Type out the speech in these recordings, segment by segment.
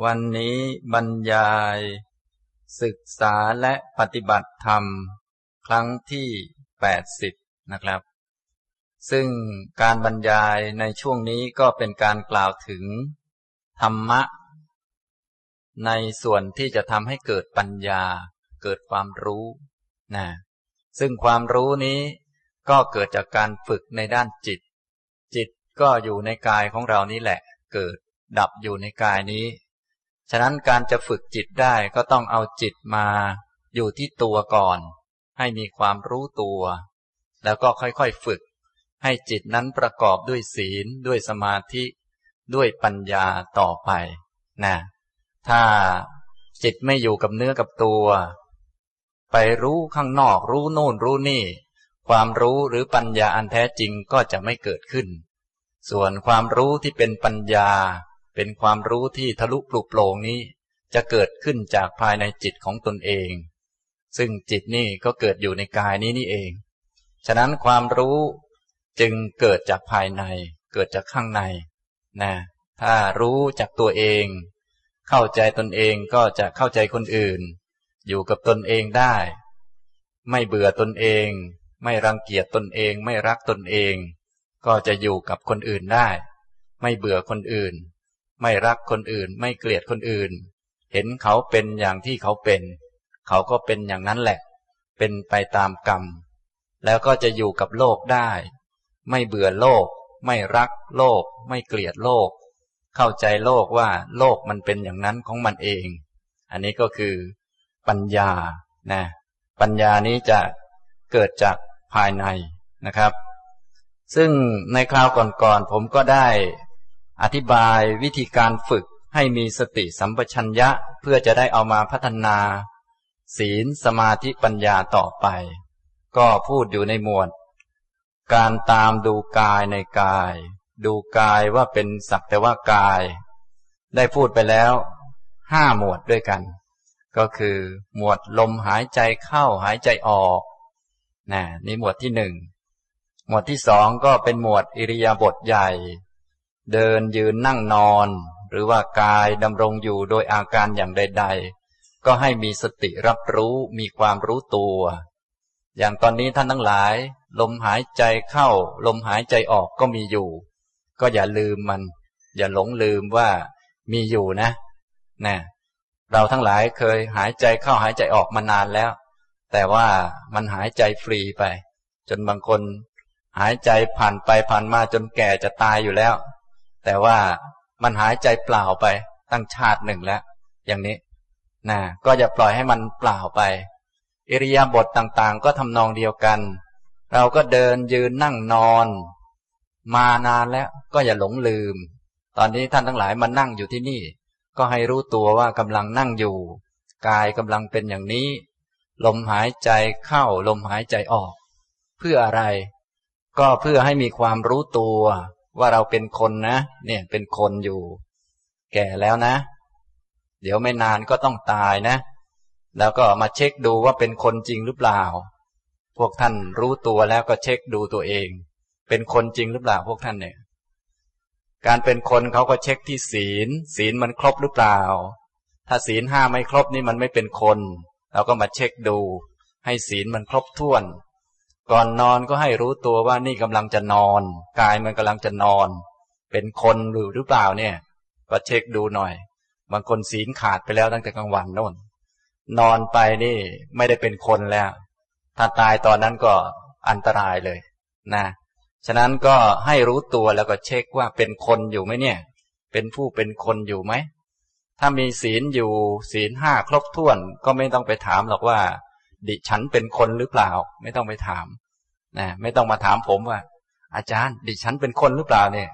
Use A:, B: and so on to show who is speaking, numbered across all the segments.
A: วันนี้บรรยาย ศึกษาและปฏิบัติธรรม ครั้งที่ 80 นะครับ ซึ่งการบรรยายในช่วงนี้ก็เป็นการกล่าวถึง ธรรมะ ในส่วนที่จะทำให้เกิดปัญญา เกิดความรู้นะซึ่งความรู้นี้ก็เกิดจากการฝึกในด้านจิต จิตก็อยู่ในกายของเรานี้แหละ เกิดดับอยู่ในกายนี้ ฉะนั้นการจะฝึกจิตได้ก็ต้องเอาจิตมาอยู่ที่ตัวก่อน ให้มีความรู้ตัว แล้วก็ค่อยๆฝึก ให้จิตนั้นประกอบด้วยศีลด้วยสมาธิด้วยปัญญาต่อไปนะถ้าจิตไม่อยู่กับเนื้อกับตัว ไปรู้ข้างนอกรู้โน่นรู้นี่ ความรู้หรือปัญญาอันแท้จริงก็จะไม่เกิดขึ้น ส่วนความรู้ที่เป็นปัญญา เป็นความรู้ที่ทะลุปลุกโปร่งนี้ จะเกิดขึ้นจากภายในจิตของตนเอง ซึ่งจิตนี่ก็เกิดอยู่ในกายนี้นี่เอง ฉะนั้นความรู้จึงเกิดจากภายใน เกิดจากข้างใน นะ ถ้ารู้จากตัวเอง เข้าใจตนเองก็จะเข้าใจคนอื่น อยู่กับตนเองได้ ไม่เบื่อตนเอง ไม่รังเกียจตนเอง ไม่รักตนเอง ก็จะอยู่กับคนอื่นได้ ไม่เบื่อคนอื่น ไม่รักคนอื่น ไม่เกลียดคนอื่น เห็นเขาเป็นอย่างที่เขาเป็น เขาก็เป็นอย่างนั้นแหละ เป็นไปตามกรรม แล้วก็จะอยู่กับโลกได้ ไม่เบื่อโลก ไม่รักโลก ไม่เกลียดโลก เข้าใจโลกว่าโลกมันเป็นอย่างนั้นของมันเอง อันนี้ก็คือ ปัญญานะปัญญานี้จะเกิดจากภายในนะครับ ซึ่งในคราวก่อนๆผมก็ได้ อธิบายวิธีการฝึกให้มีสติสัมปชัญญะเพื่อจะได้เอามาพัฒนา ศีลสมาธิปัญญาต่อไป ก็พูดอยู่ในหมวด การตามดูกายในกาย ดูกายว่าเป็นสักแต่ว่ากาย ได้พูดไปแล้วห้าหมวดด้วยกัน ก็คือหมวดลมหายใจเข้าหายใจออกนะนี่หมวดที่หนึ่งหมวดที่สองก็เป็นหมวดอิริยาบถใหญ่ เดินยืนนั่งนอน หรือว่ากายดำรงอยู่โดยอาการอย่างใด ๆ ก็ให้มีสติรับรู้มีความรู้ตัว อย่างตอนนี้ท่านทั้งหลาย ลมหายใจเข้า ลมหายใจออกก็มีอยู่ ก็อย่าลืมมัน อย่าหลงลืมว่ามีอยู่นะนะเราทั้งหลายเคยหายใจเข้าหายใจออกมานานแล้ว แต่ว่ามันหายใจฟรีไป จนบางคน หายใจผ่านไปผ่านมาจนแก่จะตายอยู่แล้ว แต่ว่ามันหายใจเปล่าไปตั้งชาติหนึ่งแล้ว อย่างนี้นะก็อย่าปล่อยให้มันเปล่าไป อิริยาบถต่างๆ ก็ทำนองเดียวกัน เราก็เดินยืนนั่งนอน มานานแล้วก็อย่าหลงลืม ตอนนี้ท่านทั้งหลายมานั่งอยู่ที่นี่ ก็ให้รู้ตัวว่ากำลังนั่งอยู่ กายกำลังเป็นอย่างนี้ ลมหายใจเข้าลมหายใจออก เพื่ออะไร ก็เพื่อให้มีความรู้ตัว ว่าเราเป็นคนนะ เนี่ยเป็นคนอยู่ แก่แล้วนะ เดี๋ยวไม่นานก็ต้องตายนะ แล้วก็มาเช็คดูว่าเป็นคนจริงหรือเปล่า พวกท่านรู้ตัวแล้วก็เช็คดูตัวเอง เป็นคนจริงหรือเปล่าพวกท่านเนี่ย การเป็นคนเขาก็เช็คที่ศีล ศีลมันครบหรือเปล่า ถ้าศีลห้าไม่ครบนี่มันไม่เป็นคน เราก็มาเช็คดู ให้ศีลมันครบถ้วน ก่อนนอนก็ให้รู้ตัวว่านี่กำลังจะนอน กายมันกำลังจะนอน เป็นคนหรือหรือเปล่าเนี่ย ก็เช็คดูหน่อย บางคนศีลขาดไปแล้วตั้งแต่กลางวันโน่น นอนไปนี่ไม่ได้เป็นคนแล้ว ถ้าตายตอนนั้นก็อันตรายเลยนะฉะนั้นก็ให้รู้ตัวแล้วก็เช็คว่าเป็นคนอยู่ไหมเนี่ย เป็นผู้เป็นคนอยู่ไหม ถ้ามีศีลอยู่ศีลห้าครบถ้วนก็ไม่ต้องไปถามหรอกว่า ดิฉันเป็นคนหรือเปล่า ไม่ต้องไปถามนะไม่ต้องมาถามผมว่า อาจารย์ ดิฉันเป็นคนหรือเปล่าเนี่ย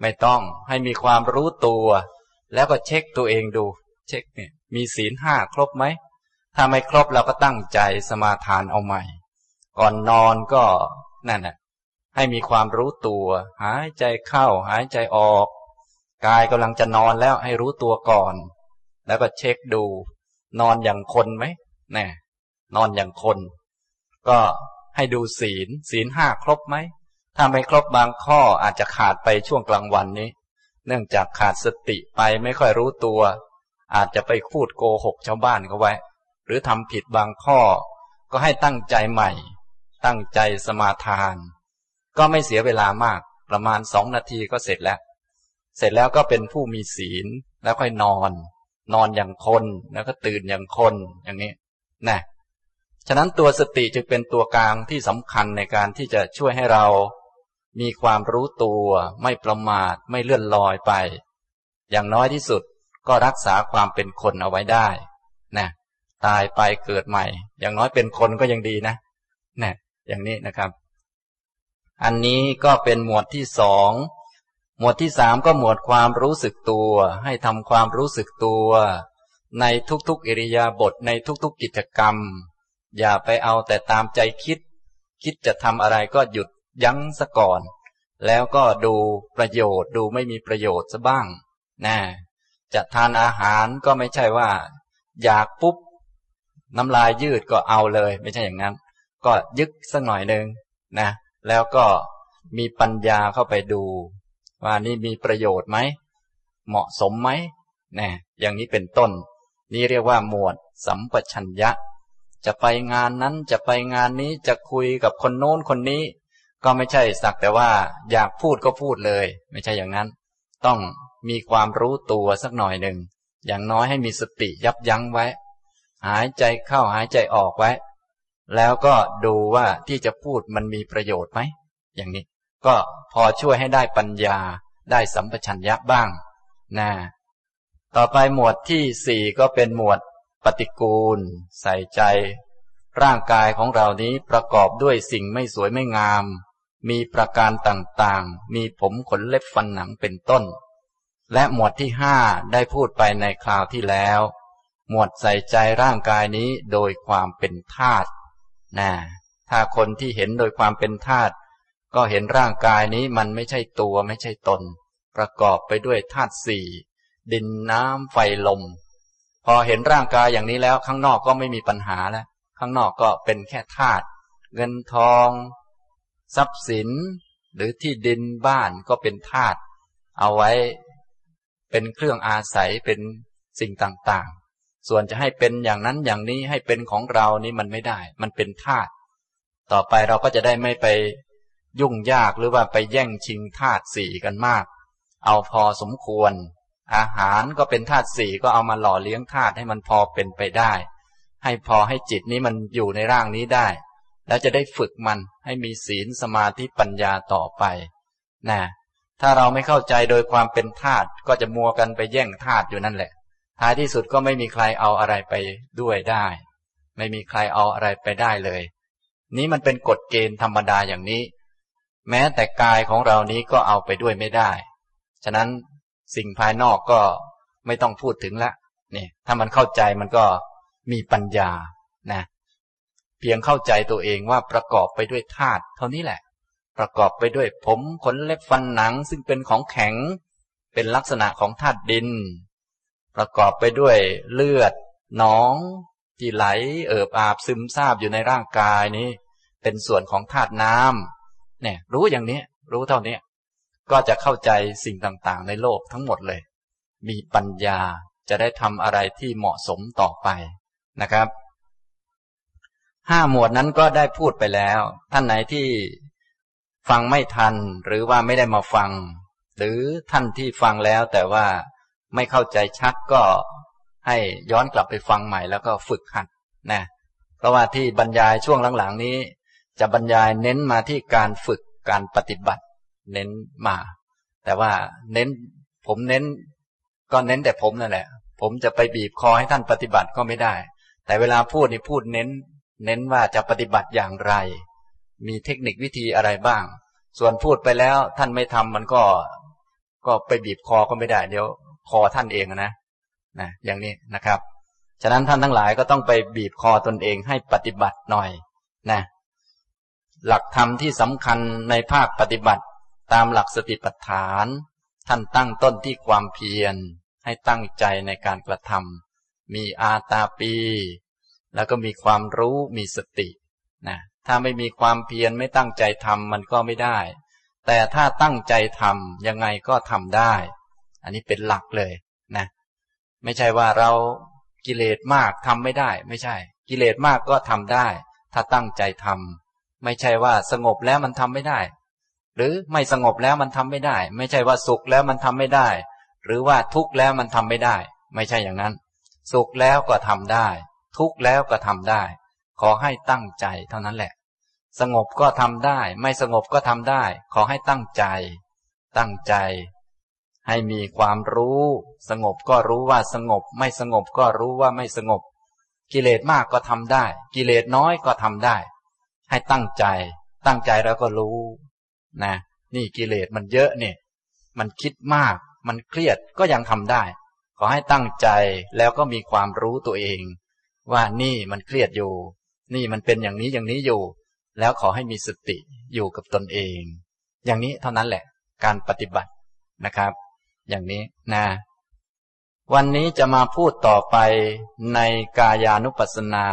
A: ไม่ต้องให้มีความรู้ตัว แล้วก็เช็คตัวเองดู เช็คเนี่ย มีศีลห้าครบไหมถ้าไม่ครบเราก็ตั้งใจสมาทานเอาใหม่ ก่อนนอนก็นั่นแหละให้มีความรู้ตัว หายใจเข้า หายใจออก กายกำลังจะนอนแล้วให้รู้ตัวก่อน แล้วก็เช็คดู นอนอย่างคนไหมแน่ นอนอย่างคน ก็ให้ดูศีล ศีลห้าครบไหม ถ้าไม่ครบบางข้ออาจจะขาดไปช่วงกลางวันนี้ เนื่องจากขาดสติไปไม่ค่อยรู้ตัว อาจจะไปพูดโกหกชาวบ้านเขาไว้ หรือทำผิดบางข้อ ก็ให้ตั้งใจใหม่ ตั้งใจสมาทาน ก็ไม่เสียเวลามาก ประมาณสองนาทีก็เสร็จแล้ว เสร็จแล้วก็เป็นผู้มีศีลแล้วค่อยนอน นอนอย่างคนแล้วก็ตื่นอย่างคนอย่างนี้นะ ฉะนั้นตัวสติจึงเป็นตัวกลางที่สำคัญในการที่จะช่วยให้เรา มีความรู้ตัว ไม่ประมาทไม่เลื่อนลอยไป อย่างน้อยที่สุดก็รักษาความเป็นคนเอาไว้ได้นะตายไปเกิดใหม่ อย่างน้อยเป็นคนก็ยังดีนะนะอย่างนี้นะครับ อันนี้ก็เป็นหมวดที่สองหมวดที่สามก็หมวดความรู้สึกตัว ให้ทำความรู้สึกตัว ในทุกๆอิริยาบถในทุกๆกิจกรรม อย่าไปเอาแต่ตามใจคิด คิดจะทำอะไรก็หยุดยั้งซะก่อน แล้วก็ดูประโยชน์ดูไม่มีประโยชน์ซะบ้างนะจะทานอาหารก็ไม่ใช่ว่า อยากปุ๊บ น้ำลายยืดก็เอาเลย ไม่ใช่อย่างนั้น ก็ยึกสักหน่อยหนึ่งนะ แล้วก็มีปัญญาเข้าไปดู ว่านี่มีประโยชน์ไหม เหมาะสมไหมนะอย่างนี้เป็นต้น นี่เรียกว่าหมวดสัมปชัญญะ จะไปงานนั้นจะไปงานนี้จะคุยกับคนโน้นคนนี้ ก็ไม่ใช่สักแต่ว่าอยากพูดก็พูดเลย ไม่ใช่อย่างนั้น ต้องมีความรู้ตัวสักหน่อยหนึ่งอย่างน้อยให้มีสติยับยั้งไว้ หายใจเข้าหายใจออกไว้ แล้วก็ดูว่าที่จะพูดมันมีประโยชน์ไหมอย่างนี้ ก็พอช่วยให้ได้ปัญญาได้สัมปชัญญะบ้างนะต่อไปหมวดที่สี่ก็เป็นหมวด ปฏิกูล ใส่ใจ ร่างกายของเรานี้ประกอบด้วยสิ่งไม่สวยไม่งาม มีประการต่างๆ มีผมขนเล็บฟันหนังเป็นต้น และหมวดที่ห้าได้พูดไปในคราวที่แล้ว หมวดใส่ใจร่างกายนี้โดยความเป็นธาตุนะถ้าคนที่เห็นโดยความเป็นธาตุก็เห็นร่างกายนี้มันไม่ใช่ตัวไม่ใช่ตน ประกอบไปด้วยธาตุสี่ดินน้ำไฟลม พอเห็นร่างกายอย่างนี้แล้ว ข้างนอกก็ไม่มีปัญหาแล้ว ข้างนอกก็เป็นแค่ธาตุเงินทอง ทรัพย์สิน หรือที่ดินบ้านก็เป็นธาตุเอาไว้เป็นเครื่องอาศัยเป็นสิ่งต่างๆ ส่วนจะให้เป็นอย่างนั้นอย่างนี้ให้เป็นของเรานี่มันไม่ได้ มันเป็นธาตุต่อไปเราก็จะได้ไม่ไปยุ่งยากหรือว่าไปแย่งชิงธาตุสี่กันมาก เอาพอสมควร อาหารก็เป็นธาตุสี่ก็เอามาหล่อเลี้ยงธาตุให้มันพอเป็นไปได้ ให้พอให้จิตนี้มันอยู่ในร่างนี้ได้ แล้วจะได้ฝึกมันให้มีศีลสมาธิปัญญาต่อไปนะถ้าเราไม่เข้าใจโดยความเป็นธาตุก็จะมัวกันไปแย่งธาตุอยู่นั่นแหละ ท้ายที่สุดก็ไม่มีใครเอาอะไรไปด้วยได้ ไม่มีใครเอาอะไรไปได้เลย นี้มันเป็นกฎเกณฑ์ธรรมดาอย่างนี้ แม้แต่กายของเรานี้ก็เอาไปด้วยไม่ได้ ฉะนั้น สิ่งภายนอกก็ไม่ต้องพูดถึงละนี่ถ้ามันเข้าใจมันก็มีปัญญานะเพียงเข้าใจตัวเองว่าประกอบไปด้วยธาตุเท่านี้แหละ ประกอบไปด้วยผมขนเล็บฟันหนัง ซึ่งเป็นของแข็ง เป็นลักษณะของธาตุดิน ประกอบไปด้วยเลือดหนองที่ไหลเอิบอาบซึมซาบอยู่ในร่างกายนี้ เป็นส่วนของธาตุน้ำเนี่ยรู้อย่างนี้ รู้เท่านี้ ก็จะเข้าใจสิ่งต่างๆ ในโลกทั้งหมดเลย มีปัญญาจะได้ทำอะไรที่เหมาะสมต่อไปนะครับห้าหมวดนั้นก็ได้พูดไปแล้ว ท่านไหนที่ฟังไม่ทันหรือว่าไม่ได้มาฟัง หรือท่านที่ฟังแล้วแต่ว่าไม่เข้าใจชัดก็ให้ย้อนกลับไปฟังใหม่แล้วก็ฝึกหัดนะเพราะว่าที่บรรยายช่วงหลังๆนี้ จะบรรยายเน้นมาที่การฝึกการปฏิบัติ เน้นมา แต่ว่าเน้น ผมเน้น ก็เน้นแต่ผมนั่นแหละ ผมจะไปบีบคอให้ท่านปฏิบัติก็ไม่ได้ แต่เวลาพูดนี่พูดเน้น เน้นว่าจะปฏิบัติอย่างไร มีเทคนิควิธีอะไรบ้าง ส่วนพูดไปแล้วท่านไม่ทำมันก็ ก็ไปบีบคอก็ไม่ได้ เดี๋ยว คอท่านเองนะนะอย่างนี้นะครับ ฉะนั้นท่านทั้งหลายก็ต้องไปบีบคอตนเองให้ปฏิบัติหน่อยนะหลักธรรมที่สำคัญในภาคปฏิบัติ ตามหลักสติปัฏฐาน ท่านตั้งต้นที่ความเพียร ให้ตั้งใจในการกระทำมีอาตาปี แล้วก็มีความรู้มีสตินะถ้าไม่มีความเพียรไม่ตั้งใจทำมันก็ไม่ได้ แต่ถ้าตั้งใจทำยังไงก็ทำได้ อันนี้เป็นหลักเลยนะไม่ใช่ว่าเรากิเลสมากทำไม่ได้ ไม่ใช่ กิเลสมากก็ทำได้ ถ้าตั้งใจทำไม่ใช่ว่าสงบแล้วมันทำไม่ได้ หรือไม่สงบแล้วมันทำไม่ได้ ไม่ใช่ว่าสุขแล้วมันทำไม่ได้ หรือว่าทุกข์แล้วมันทำไม่ได้ ไม่ใช่อย่างนั้น สุขแล้วก็ทำได้ ทุกข์แล้วก็ทำได้ ขอให้ตั้งใจเท่านั้นแหละ สงบก็ทำได้ ไม่สงบก็ทำได้ ขอให้ตั้งใจ ตั้งใจ ให้มีความรู้ สงบก็รู้ว่าสงบ ไม่สงบก็รู้ว่าไม่สงบ กิเลสมากก็ทำได้ กิเลสน้อยก็ทำได้ ให้ตั้งใจ ตั้งใจแล้วก็รู้ นะนี่กิเลสมันเยอะเนี่ยมันคิดมาก มันเครียดก็ยังทำได้ ขอให้ตั้งใจแล้วก็มีความรู้ตัวเอง ว่านี่มันเครียดอยู่ นี่มันเป็นอย่างนี้อย่างนี้อยู่ แล้วขอให้มีสติอยู่กับตนเอง อย่างนี้เท่านั้นแหละ การปฏิบัตินะครับ อย่างนี้นะวันนี้จะมาพูดต่อไปในกายานุปัสสนา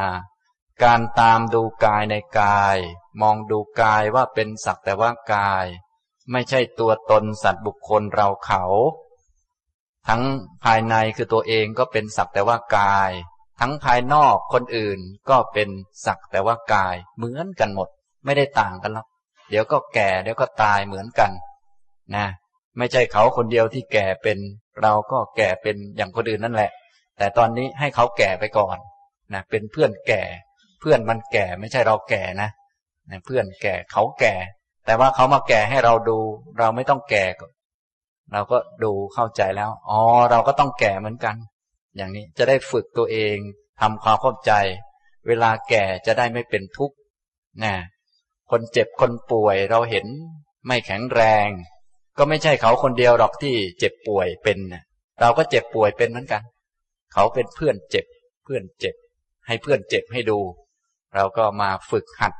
A: การตามดูกายในกาย มองดูกายว่าเป็นสักแต่ว่ากาย ไม่ใช่ตัวตนสัตว์บุคคลเราเขา ทั้งภายในคือตัวเองก็เป็นสักแต่ว่ากาย ทั้งภายนอกคนอื่นก็เป็นสักแต่ว่ากาย เหมือนกันหมด ไม่ได้ต่างกันหรอกเดี๋ยวก็แก่เดี๋ยวก็ตายเหมือนกัน นะ ไม่ใช่เขาคนเดียวที่แก่เป็น เราก็แก่เป็นอย่างคนอื่นนั่นแหละ แต่ตอนนี้ให้เขาแก่ไปก่อนนะเป็นเพื่อนแก่ เพื่อนมันแก่ไม่ใช่เราแก่นะนะ เพื่อนแก่เขาแก่ แต่ว่าเขามาแก่ให้เราดู เราไม่ต้องแก่เราก็ดูเข้าใจแล้ว อ๋อ เราก็ต้องแก่เหมือนกัน อย่างนี้จะได้ฝึกตัวเองทำความเข้าใจ เวลาแก่จะได้ไม่เป็นทุกข์นะคนเจ็บคนป่วยเราเห็นไม่แข็งแรง ก็ไม่ใช่เขาคนเดียวหรอกที่เจ็บป่วยเป็นเราก็เจ็บป่วยเป็นเหมือนกัน เขาเป็นเพื่อนเจ็บ เพื่อนเจ็บ ให้เพื่อนเจ็บให้ดู เราก็มาฝึกหัด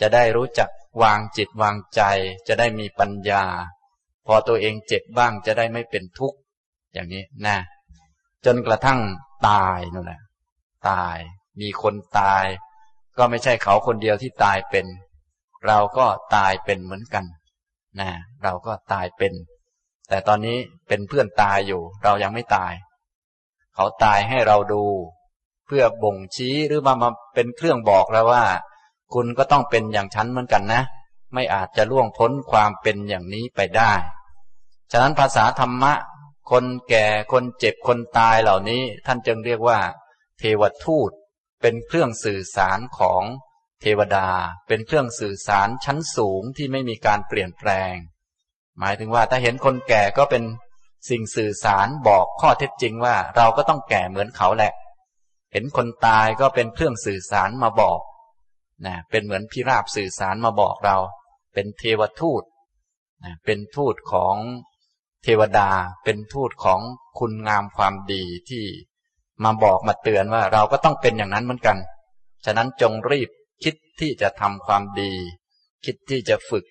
A: จะได้รู้จักวางจิตวางใจ จะได้มีปัญญา พอตัวเองเจ็บบ้างจะได้ไม่เป็นทุกข์อย่างนี้นะจนกระทั่งตายนั่นแหละตาย มีคนตาย ก็ไม่ใช่เขาคนเดียวที่ตายเป็น เราก็ตายเป็นเหมือนกันนะเราก็ตายเป็น แต่ตอนนี้เป็นเพื่อนตายอยู่ เรายังไม่ตาย เขาตายให้เราดู เพื่อบ่งชี้หรือมามาเป็นเครื่องบอกแล้วว่า คุณก็ต้องเป็นอย่างฉันเหมือนกันนะ ไม่อาจจะล่วงพ้นความเป็นอย่างนี้ไปได้ ฉะนั้นภาษาธรรมะ คนแก่คนเจ็บคนตายเหล่านี้ ท่านจึงเรียกว่า เทวทูต เป็นเครื่องสื่อสารของเทวดา เป็นเครื่องสื่อสารชั้นสูงที่ไม่มีการเปลี่ยนแปลง หมายถึงว่าถ้าเห็นคนแก่ก็เป็นสิ่งสื่อสารบอกข้อเท็จจริงว่า เราก็ต้องแก่เหมือนเขาแหละ เห็นคนตายก็เป็นเครื่องสื่อสารมาบอก นะเป็นเหมือนพิราบสื่อสารมาบอกเรา เป็นเทวทูตนะเป็นทูตของเทวดา เป็นทูตของคุณงามความดีที่มาบอกมาเตือนว่าเราก็ต้องเป็นอย่างนั้นเหมือนกัน ฉะนั้นจงรีบคิดที่จะทำความดี คิดที่จะฝึก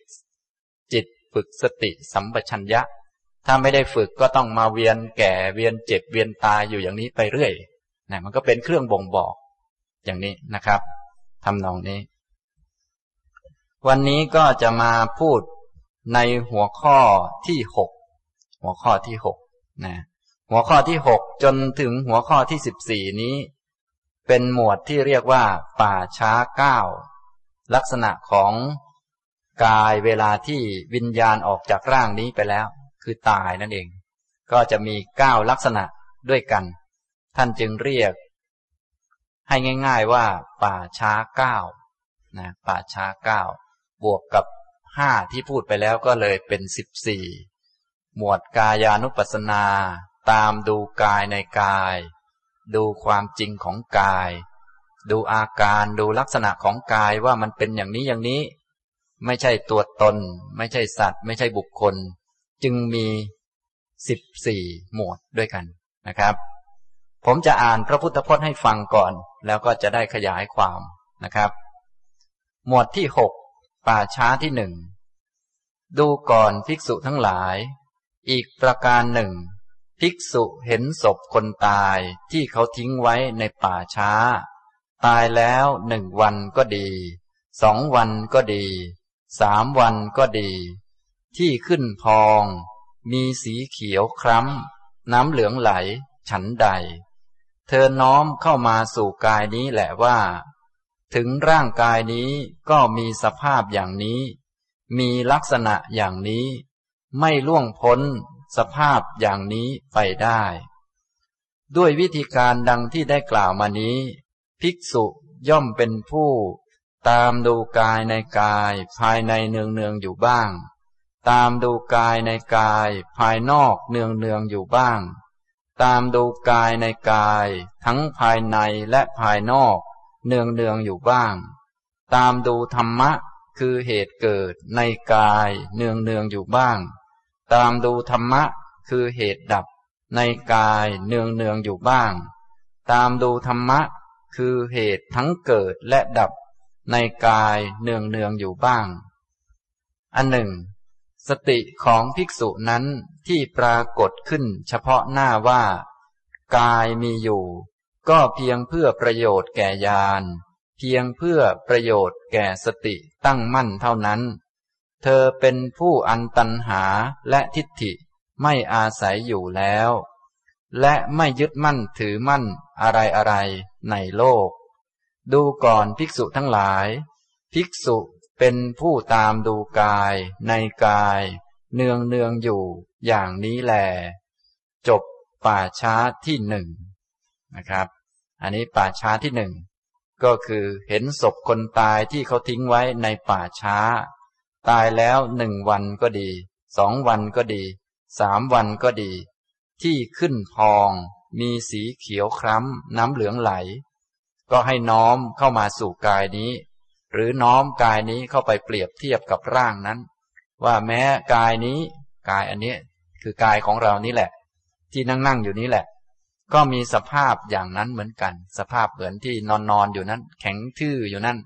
A: จิตฝึกสติสัมปชัญญะ ถ้าไม่ได้ฝึกก็ต้องมาเวียนแก่เวียนเจ็บเวียนตายอยู่อย่างนี้ไปเรื่อยนะมันก็เป็นเครื่องบ่งบอกอย่างนี้นะครับ ทำนองนี้ วันนี้ก็จะมาพูดในหัวข้อที่หกหัวข้อที่หกนะหัวข้อที่หกจนถึงหัวข้อที่สิบสี่นี้ เป็นหมวดที่เรียกว่า ป่าช้าเก้าลักษณะของกายเวลาที่วิญญาณออกจากร่างนี้ไปแล้ว คือตายนั่นเอง ก็จะมีเก้าลักษณะด้วยกัน ท่านจึงเรียก ให้ง่าย ๆว่าป่าช้าเก้านะป่าช้าเก้าบวกกับห้าที่พูดไปแล้วก็เลยเป็นสิบสี่หมวดกายานุปัสสนา ตามดูกายในกาย ดูความจริงของกาย ดูอาการดูลักษณะของกายว่ามันเป็นอย่างนี้อย่างนี้ ไม่ใช่ตัวตน ไม่ใช่สัตว์ ไม่ใช่บุคคล จึงมีสิบสี่หมวดด้วยกันนะครับ ผมจะอ่านพระพุทธพจน์ให้ฟังก่อน แล้วก็จะได้ขยายความนะครับ หมวดที่หกป่าช้าที่หนึ่งดูก่อนภิกษุทั้งหลาย อีกประการหนึ่ง ภิกษุเห็นศพคนตายที่เขาทิ้งไว้ในป่าช้า ตายแล้วหนึ่งวันก็ดี สองวันก็ดี สามวันก็ดี ที่ขึ้นพอง มีสีเขียวคล้ำ น้ำเหลืองไหล ฉันใด เธอน้อมเข้ามาสู่กายนี้แหละว่า ถึงร่างกายนี้ก็มีสภาพอย่างนี้ มีลักษณะอย่างนี้ ไม่ล่วงพ้นสภาพอย่างนี้ไปได้ ด้วยวิธีการดังที่ได้กล่าวมานี้ ภิกษุย่อมเป็นผู้ ตามดูกายในกายภายในเนืองเนืองอยู่บ้าง ตามดูกายในกายภายนอกเนืองเนืองอยู่บ้าง ตามดูกายในกาย ทั้งภายในและภายนอก เนืองเนืองอยู่บ้าง ตามดูธรรมะ คือเหตุเกิดในกาย เนืองเนืองอยู่บ้าง ตามดูธรรมะ คือเหตุดับ ในกายเนืองเนืองอยู่บ้าง ตามดูธรรมะ คือเหตุทั้งเกิดและดับ ในกายเนืองเนืองอยู่บ้าง อันหนึ่ง สติของภิกษุนั้น ที่ปรากฏขึ้นเฉพาะหน้าว่า กายมีอยู่ ก็เพียงเพื่อประโยชน์แก่ญาณเพียงเพื่อประโยชน์แก่สติตั้งมั่นเท่านั้น เธอเป็นผู้อันตันหาและทิฏฐิไม่อาศัยอยู่แล้ว และไม่ยึดมั่นถือมั่นอะไรอะไรในโลก ดูก่อนภิกษุทั้งหลาย ภิกษุเป็นผู้ตามดูกายในกาย เนืองเนืองอยู่อย่างนี้แล จบป่าช้าที่หนึ่งนะครับ อันนี้ป่าช้าที่หนึ่งก็คือเห็นศพคนตายที่เขาทิ้งไว้ในป่าช้า ตายแล้วหนึ่งวันก็ดีสองวันก็ดีสามวันก็ดี ที่ขึ้นพอง มีสีเขียวคล้ำน้ำเหลืองไหล ก็ให้น้อมเข้ามาสู่กายนี้ หรือน้อมกายนี้เข้าไปเปรียบเทียบกับร่างนั้น ว่าแม้กายนี้ กายอันนี้คือกายของเรานี่แหละ ที่นั่งนั่งอยู่นี้แหละ ก็มีสภาพอย่างนั้นเหมือนกัน สภาพเหมือนที่นอนนอนอยู่นั้น แข็งทื่ออยู่นั่น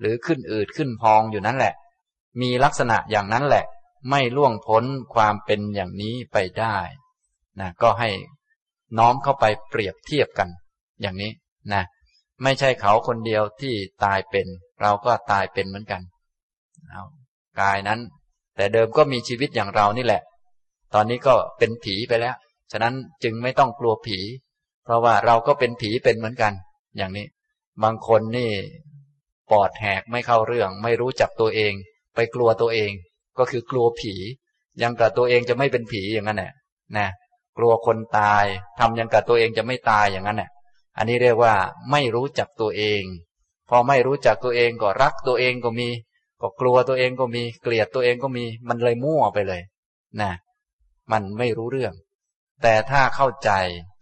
A: หรือขึ้นอืดขึ้นพองอยู่นั่นแหละ มีลักษณะอย่างนั้นแหละ ไม่ล่วงพ้นความเป็นอย่างนี้ไปได้นะก็ให้น้อมเข้าไปเปรียบเทียบกัน อย่างนี้นะไม่ใช่เขาคนเดียวที่ตายเป็น เราก็ตายเป็นเหมือนกันเอากายนั้น แต่เดิมก็มีชีวิตอย่างเรานี่แหละ ตอนนี้ก็เป็นผีไปแล้ว ฉะนั้นจึงไม่ต้องกลัวผี เพราะว่าเราก็เป็นผีเป็นเหมือนกัน อย่างนี้ บางคนนี่ปอดแหกไม่เข้าเรื่อง ไม่รู้จักตัวเอง ไปกลัวตัวเอง ก็คือกลัวผี ยังกับตัวเองจะไม่เป็นผีอย่างนั้นแหละนะกลัวคนตายทำยังกับตัวเองจะไม่ตายอย่างนั้นแหละอันนี้เรียกว่าไม่รู้จักตัวเอง พอไม่รู้จักตัวเองก็รักตัวเองก็มี ก็กลัวตัวเองก็มีเกลียดตัวเองก็มี มันเลยมั่วไปเลยนะมันไม่รู้เรื่อง แต่ถ้าเข้าใจ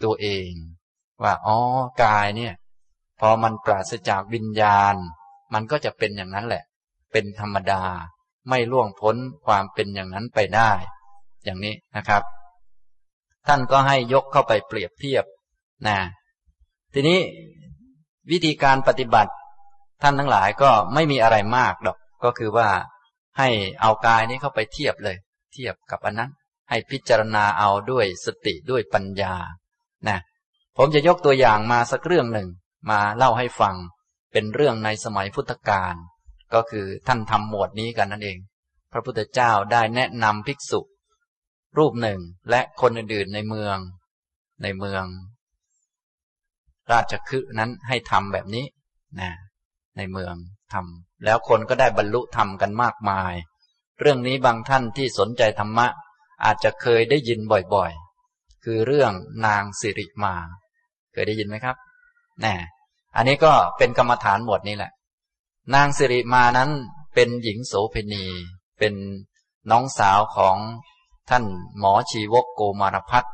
A: ตัวเอง ว่าอ๋อกายเนี่ยพอมันปราศจากวิญญาณ มันก็จะเป็นอย่างนั้นแหละ เป็นธรรมดา ไม่ล่วงพ้นความเป็นอย่างนั้นไปได้ อย่างนี้นะครับ ท่านก็ให้ยกเข้าไปเปรียบเทียบนะทีนี้วิธีการปฏิบัติ ท่านทั้งหลายก็ไม่มีอะไรมากดอก ก็คือว่าให้เอากายนี้เข้าไปเทียบเลย เทียบกับอันนั้น ให้พิจารณาเอาด้วยสติด้วยปัญญานะผมจะยกตัวอย่างมาสักเรื่องหนึ่ง มาเล่าให้ฟังเป็นเรื่องในสมัยพุทธกาลก็คือท่านทำหมวดนี้กันนั่นเอง พระพุทธเจ้าได้แนะนำภิกษุ รูปหนึ่งและคนอื่นๆในเมือง ในเมือง ราชคฤห์นั้นให้ทำแบบนี้นะในเมืองทำ แล้วคนก็ได้บรรลุธรรมกันมากมาย เรื่องนี้บางท่านที่สนใจธรรมะ อาจจะเคยได้ยินบ่อยๆ คือเรื่องนางสิริมา เคยได้ยินไหมครับแน่อันนี้ก็เป็นกรรมฐานหมวดนี้แหละ นางสิริมานั้นเป็นหญิงโสเภณี เป็นน้องสาวของท่านหมอชีวกโกมารพัฒ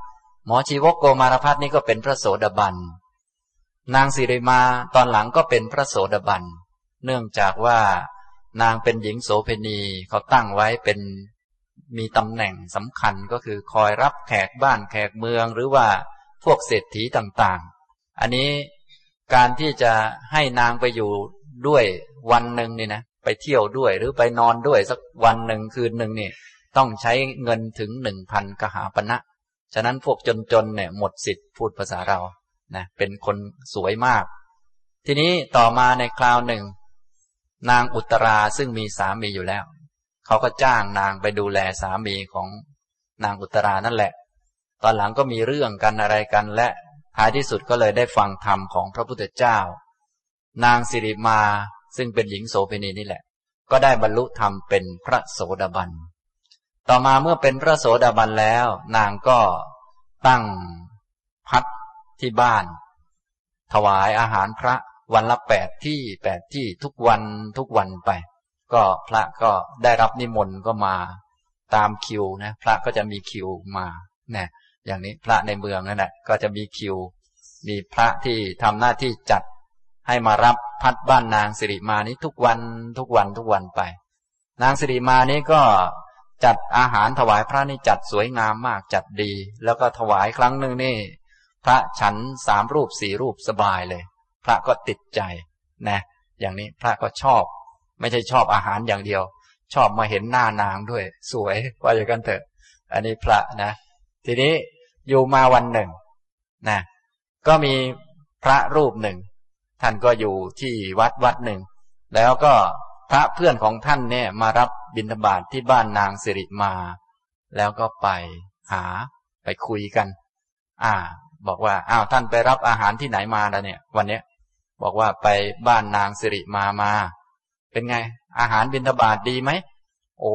A: หมอชีวกโกมารพัฒนี่ก็เป็นพระโสดาบัน นางสิริมาตอนหลังก็เป็นพระโสดาบัน เนื่องจากว่านางเป็นหญิงโสเภณีเขาตั้งไว้เป็นมีตำแหน่งสำคัญก็คือคอยรับแขกบ้านแขกเมืองหรือว่าพวกเศรษฐีต่างๆ อันนี้การที่จะให้นางไปอยู่ด้วยวันหนึ่งนี่นะไปเที่ยวด้วยหรือไปนอนด้วยสักวันหนึ่งคืนหนึ่งนี่ต้องใช้เงินถึงหนึ่งพันกหาปณะฉะนั้นพวกจนๆเนี่ยหมดสิทธิ์พูดภาษาเรานะเป็นคนสวยมาก ทีนี้ต่อมาในคราวหนึ่ง นางอุตราซึ่งมีสามีอยู่แล้ว เขาก็จ้างนางไปดูแลสามีของนางอุตรานั่นแหละ ตอนหลังก็มีเรื่องกันอะไรกันและท้ายที่สุดก็เลยได้ฟังธรรมของพระพุทธเจ้า นางสิริมาซึ่งเป็นหญิงโสเภณีนี่แหละ ก็ได้บรรลุธรรมเป็นพระโสดาบัน ต่อมาเมื่อเป็นพระโสดาบันแล้ว นางก็ตั้งพัดที่บ้าน ถวายอาหารพระ วันละแปดที่แปดที่ทุกวันทุกวันไป ก็พระก็ได้รับนิมนต์ก็มาตามคิวนะพระก็จะมีคิวมาเนี่ยอย่างนี้พระในเมืองนั่นแหละก็จะมีคิว มีพระที่ทำหน้าที่จัดให้มารับพัดบ้านนางสิริมานี้ทุกวันทุกวันทุกวันไป นางสิริมานี้ก็จัดอาหารถวายพระนี่จัดสวยงามมากจัดดี แล้วก็ถวายครั้งหนึ่งนี่ พระฉันสามรูปสี่รูปสบายเลย พระก็ติดใจนะ อย่างนี้พระก็ชอบ ไม่ใช่ชอบอาหารอย่างเดียว ชอบมาเห็นหน้านางด้วย สวยว่าอย่างกันเถอะ อันนี้พระนะ ทีนี้อยู่มาวันหนึ่งนะก็มีพระรูปหนึ่ง ท่านก็อยู่ที่วัดวัดหนึ่ง แล้วก็พระเพื่อนของท่านเนี่ยมารับบิณฑบาตทที่บ้านนางสิริมา แล้วก็ไปหาไปคุยกัน อ่า บอกว่าอ้าวท่านไปรับอาหารที่ไหนมาแล้วเนี่ย วันเนี้ย บอกว่าไปบ้านนางสิริมามา เป็นไง อาหารบิณฑบาตดีไหม โอ้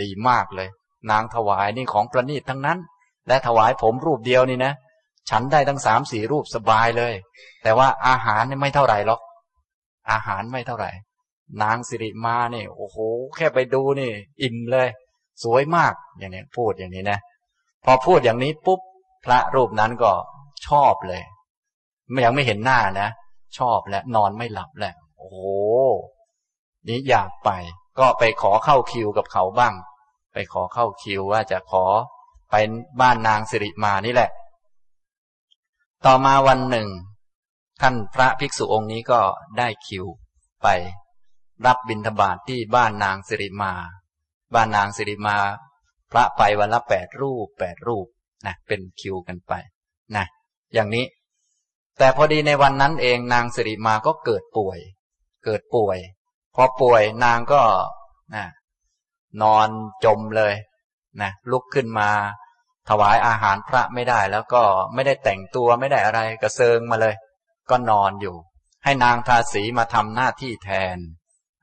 A: ดีมากเลย นางถวายนี่ของประณีตทั้งนั้น และถวายผมรูปเดียวนี่นะ ฉันได้ทั้งสามสี่รูปสบายเลย แต่ว่าอาหารนี่ไม่เท่าไหร่หรอก อาหารไม่เท่าไหร่ นางสิริมาเนี่ยโอ้โห แค่ไปดูนี่ อิ่มเลย สวยมากอย่างนี้พูดอย่างนี้นะ พอพูดอย่างนี้ปุ๊บพระรูปนั้นก็ชอบเลยไม่ยังไม่เห็นหน้านะ ชอบและนอนไม่หลับแหละ โอ้โหนี่อยากไป ก็ไปขอเข้าคิวกับเขาบ้าง ไปขอเข้าคิวว่าจะขอไปบ้านนางสิริมานี่แหละ ต่อมาวันหนึ่ง ท่านพระภิกษุองค์นี้ก็ได้คิวไป รับบิณฑบาตทที่บ้านนางสิริมา บ้านนางสิริมา พระไปวันละแปดรูปแปดรูปนะเป็นคิวกันไปนะอย่างนี้ แต่พอดีในวันนั้นเองนางสิริมาก็เกิดป่วย เกิดป่วย พอป่วยนางก็นะนอนจมเลยนะลุกขึ้นมา ถวายอาหารพระไม่ได้ แล้วก็ไม่ได้แต่งตัวไม่ได้อะไรกระเซิงมาเลย ก็นอนอยู่ ให้นางทาสีมาทำหน้าที่แทน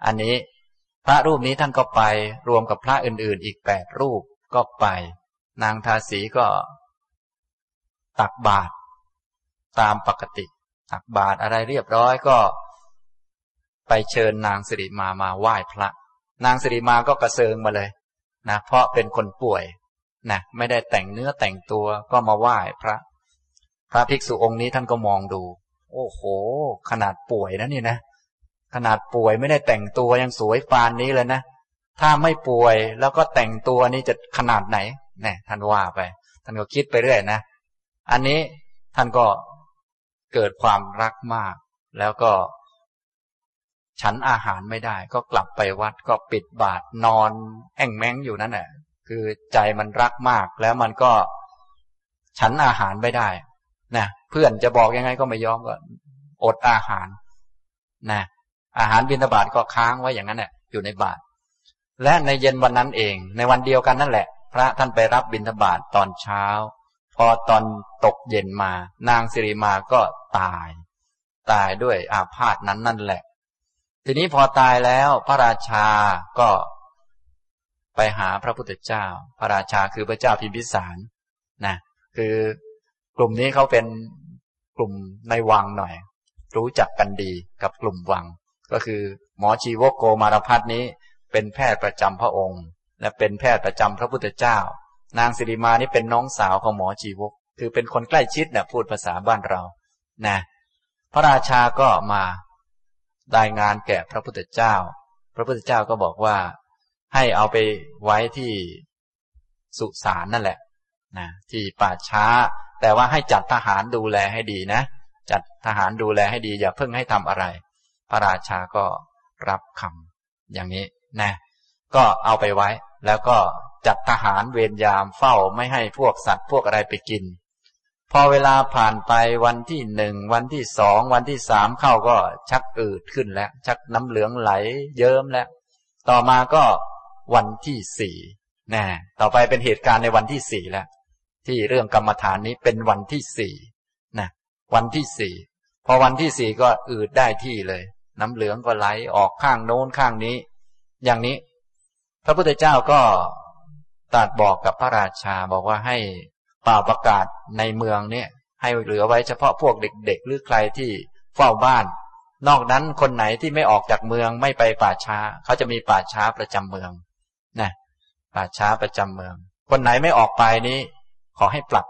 A: อันนี้พระรูปนี้ท่านก็ไปรวมกับพระอื่นๆ อีกแปดรูปก็ไป นางทาสีก็ ตักบาตร ตามปกติตักบาตรอะไรเรียบร้อยก็ ไปเชิญนางสิริมามาไหว้พระ นางสิริมาก็กระเซิงมาเลยนะเพราะเป็นคนป่วยนะไม่ได้แต่งเนื้อแต่งตัวก็มาไหว้พระ พระภิกษุองค์นี้ท่านก็มองดู โอ้โห ขนาดป่วยนะนี่นะ ขนาดป่วยไม่ได้แต่งตัวยังสวยปานนี้เลยนะถ้าไม่ป่วยแล้วก็แต่งตัวนี่จะขนาดไหนเนี่ยท่านว่าไป ท่านก็คิดไปเรื่อยนะ อันนี้ท่านก็ เกิดความรักมาก แล้วก็ ฉันอาหารไม่ได้ ก็กลับไปวัดก็ปิดบาทนอนแอ่งแมงอยู่นั่นแหละคือใจมันรักมาก แล้วมันก็ ฉันอาหารไม่ได้นะเพื่อนจะบอกยังไงก็ไม่ยอมก็ อดอาหารนะอาหารบิณฑบาตก็ค้างไว้อย่างนั้นแหละอยู่ในบาตและในเย็นวันนั้นเอง ในวันเดียวกันนั่นแหละ พระท่านไปรับบิณฑบาตตอนเช้า อตอนตกเย็นมา นางสิริมาก็ตาย ตายด้วยอาพาธนั้นนั่นแหละ ทีนี้พอตายแล้วพระราชาก็ไปหาพระพุทธเจ้า พระราชาคือพระเจ้าพิมพิสารนะคือกลุ่มนี้เขาเป็นกลุ่มในวังหน่อย รู้จักกันดีกับกลุ่มวัง ก็คือหมอชีวกโกมารพัฒนี้ เป็นแพทย์ประจำพระองค์ และเป็นแพทย์ประจำพระพุทธเจ้า นางสิริมานี่เป็นน้องสาวของหมอชีวก คือเป็นคนใกล้ชิดนะพูดภาษาบ้านเรา นะ พระราชาก็มารายงานแก่พระพุทธเจ้า พระพุทธเจ้าก็บอกว่า ให้เอาไปไว้ที่สุสานนั่นแหละ นะ ที่ป่าช้า แต่ว่าให้จัดทหารดูแลให้ดีนะ จัดทหารดูแลให้ดี อย่าเพิ่งให้ทำอะไร พระราชาก็รับคำอย่างนี้ นะ ก็เอาไปไว้ แล้วก็ จัดทหารเวรยามเฝ้าไม่ให้พวกสัตว์พวกอะไรไปกิน พอเวลาผ่านไปวันที่หนึ่งวันที่สองวันที่สามเข้าก็ชักอืดขึ้นแล้ว ชักน้ำเหลืองไหลเยิ้มแล้ว ต่อมาก็วันที่สี่นะต่อไปเป็นเหตุการณ์ในวันที่สี่แล้ว ที่เรื่องกรรมฐานนี้เป็นวันที่สี่นะวันที่สี่พอวันที่สี่ก็อืดได้ที่เลย น้ำเหลืองก็ไหลออกข้างโน้นข้างนี้ อย่างนี้ พระพุทธเจ้าก็ ตรัสบอกกับพระราชาบอกว่าให้เป่าประกาศในเมืองเนี่ย ให้เหลือไว้เฉพาะพวกเด็ก ๆ หรือใครที่เฝ้าบ้าน นอกนั้นคนไหนที่ไม่ออกจากเมืองไม่ไปป่าช้า เขาจะมีป่าช้าประจำเมืองนะป่าช้าประจำเมือง คนไหนไม่ออกไปนี้ ขอให้ปรับ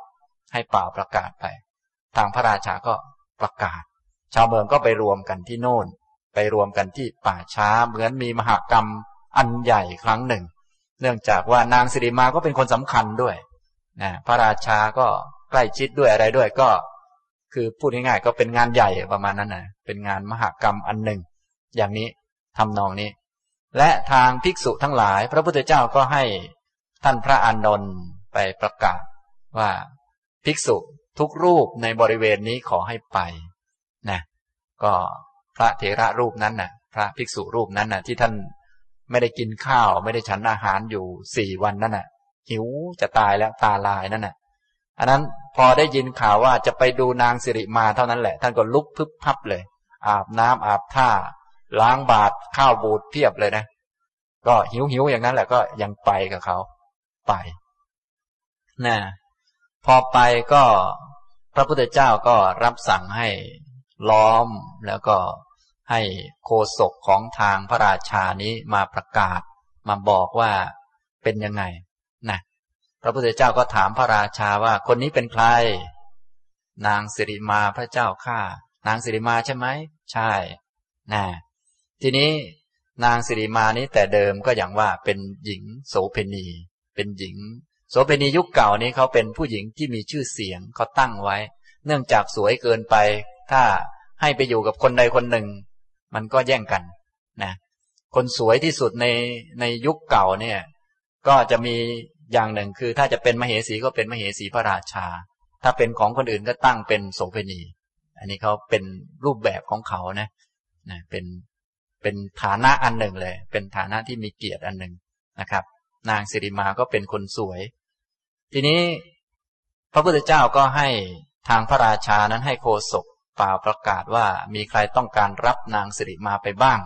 A: ให้เป่าประกาศไป ทางพระราชาก็ประกาศ ชาวเมืองก็ไปรวมกันที่โน่น ไปรวมกันที่ป่าช้าเหมือนมีมหากรรมอันใหญ่ครั้งหนึ่ง เนื่องจากว่านางสิริมาก็เป็นคนสำคัญด้วยนะพระราชาก็ใกล้ชิดด้วยอะไรด้วยก็ คือพูดง่ายๆก็เป็นงานใหญ่ประมาณนั้นนะเป็นงานมหากรรมอันหนึ่ง อย่างนี้ทำนองนี้ และทางภิกษุทั้งหลาย พระพุทธเจ้าก็ให้ท่านพระอานนท์ไปประกาศว่าภิกษุทุกรูปในบริเวณนี้ขอให้ไปนะก็พระเถระรูปนั้นนะ่ะ พระภิกษุรูปนั้นนะ่ะ ที่ท่าน ไม่ได้กินข้าว ไม่ได้ฉันอาหารอยู่สี่วันนั่นน่ะ หิวจะตายแล้วตาลายนั่นน่ะ อันนั้นพอได้ยินข่าวว่าจะไปดูนางสิริมาเท่านั้นแหละ ท่านก็ลุกพึบพับเลย อาบน้ำอาบท่า ล้างบาตรข้าวบูดเพียบเลยนะ ก็หิวหิวอย่างนั้นแหละก็ยังไปกับเขาไปนะพอไปก็พระพุทธเจ้าก็รับสั่งให้ล้อมแล้วก็ ให้โคศกของทางพระราชานี้มาประกาศ มาบอกว่าเป็นยังไงนะพระพุทธเจ้าก็ถามพระราชาว่าคนนี้เป็นใคร นางสิริมาพระเจ้าข้านางสิริมาใช่ไหมใช่นะทีนี้นางสิริมานี้แต่เดิมก็อย่างว่าเป็นหญิงโสเพณี เป็นหญิง โสเภณียุคเก่านี้เขาเป็นผู้หญิงที่มีชื่อเสียงเขาตั้งไว้ เนื่องจากสวยเกินไป ถ้าให้ไปอยู่กับคนใดคนหนึ่ง มันก็แย่งกันนะคนสวยที่สุดในในยุคเก่าเนี่ย ก็จะมีอย่างหนึ่งคือ ถ้าจะเป็นมเหสีก็เป็นมเหสีพระราชา ถ้าเป็นของคนอื่นก็ตั้งเป็นโสเภณี อันนี้เขาเป็นรูปแบบของเขานะนะเป็นเป็นฐานะอันหนึ่งเลย เป็นฐานะที่มีเกียรติอันหนึ่งนะครับ นางสิริมาก็เป็นคนสวย ทีนี้พระพุทธเจ้าก็ให้ทางพระราชานั้นให้โคศก ป่าประกาศว่ามีใครต้องการรับนางสิริมาไปบ้าง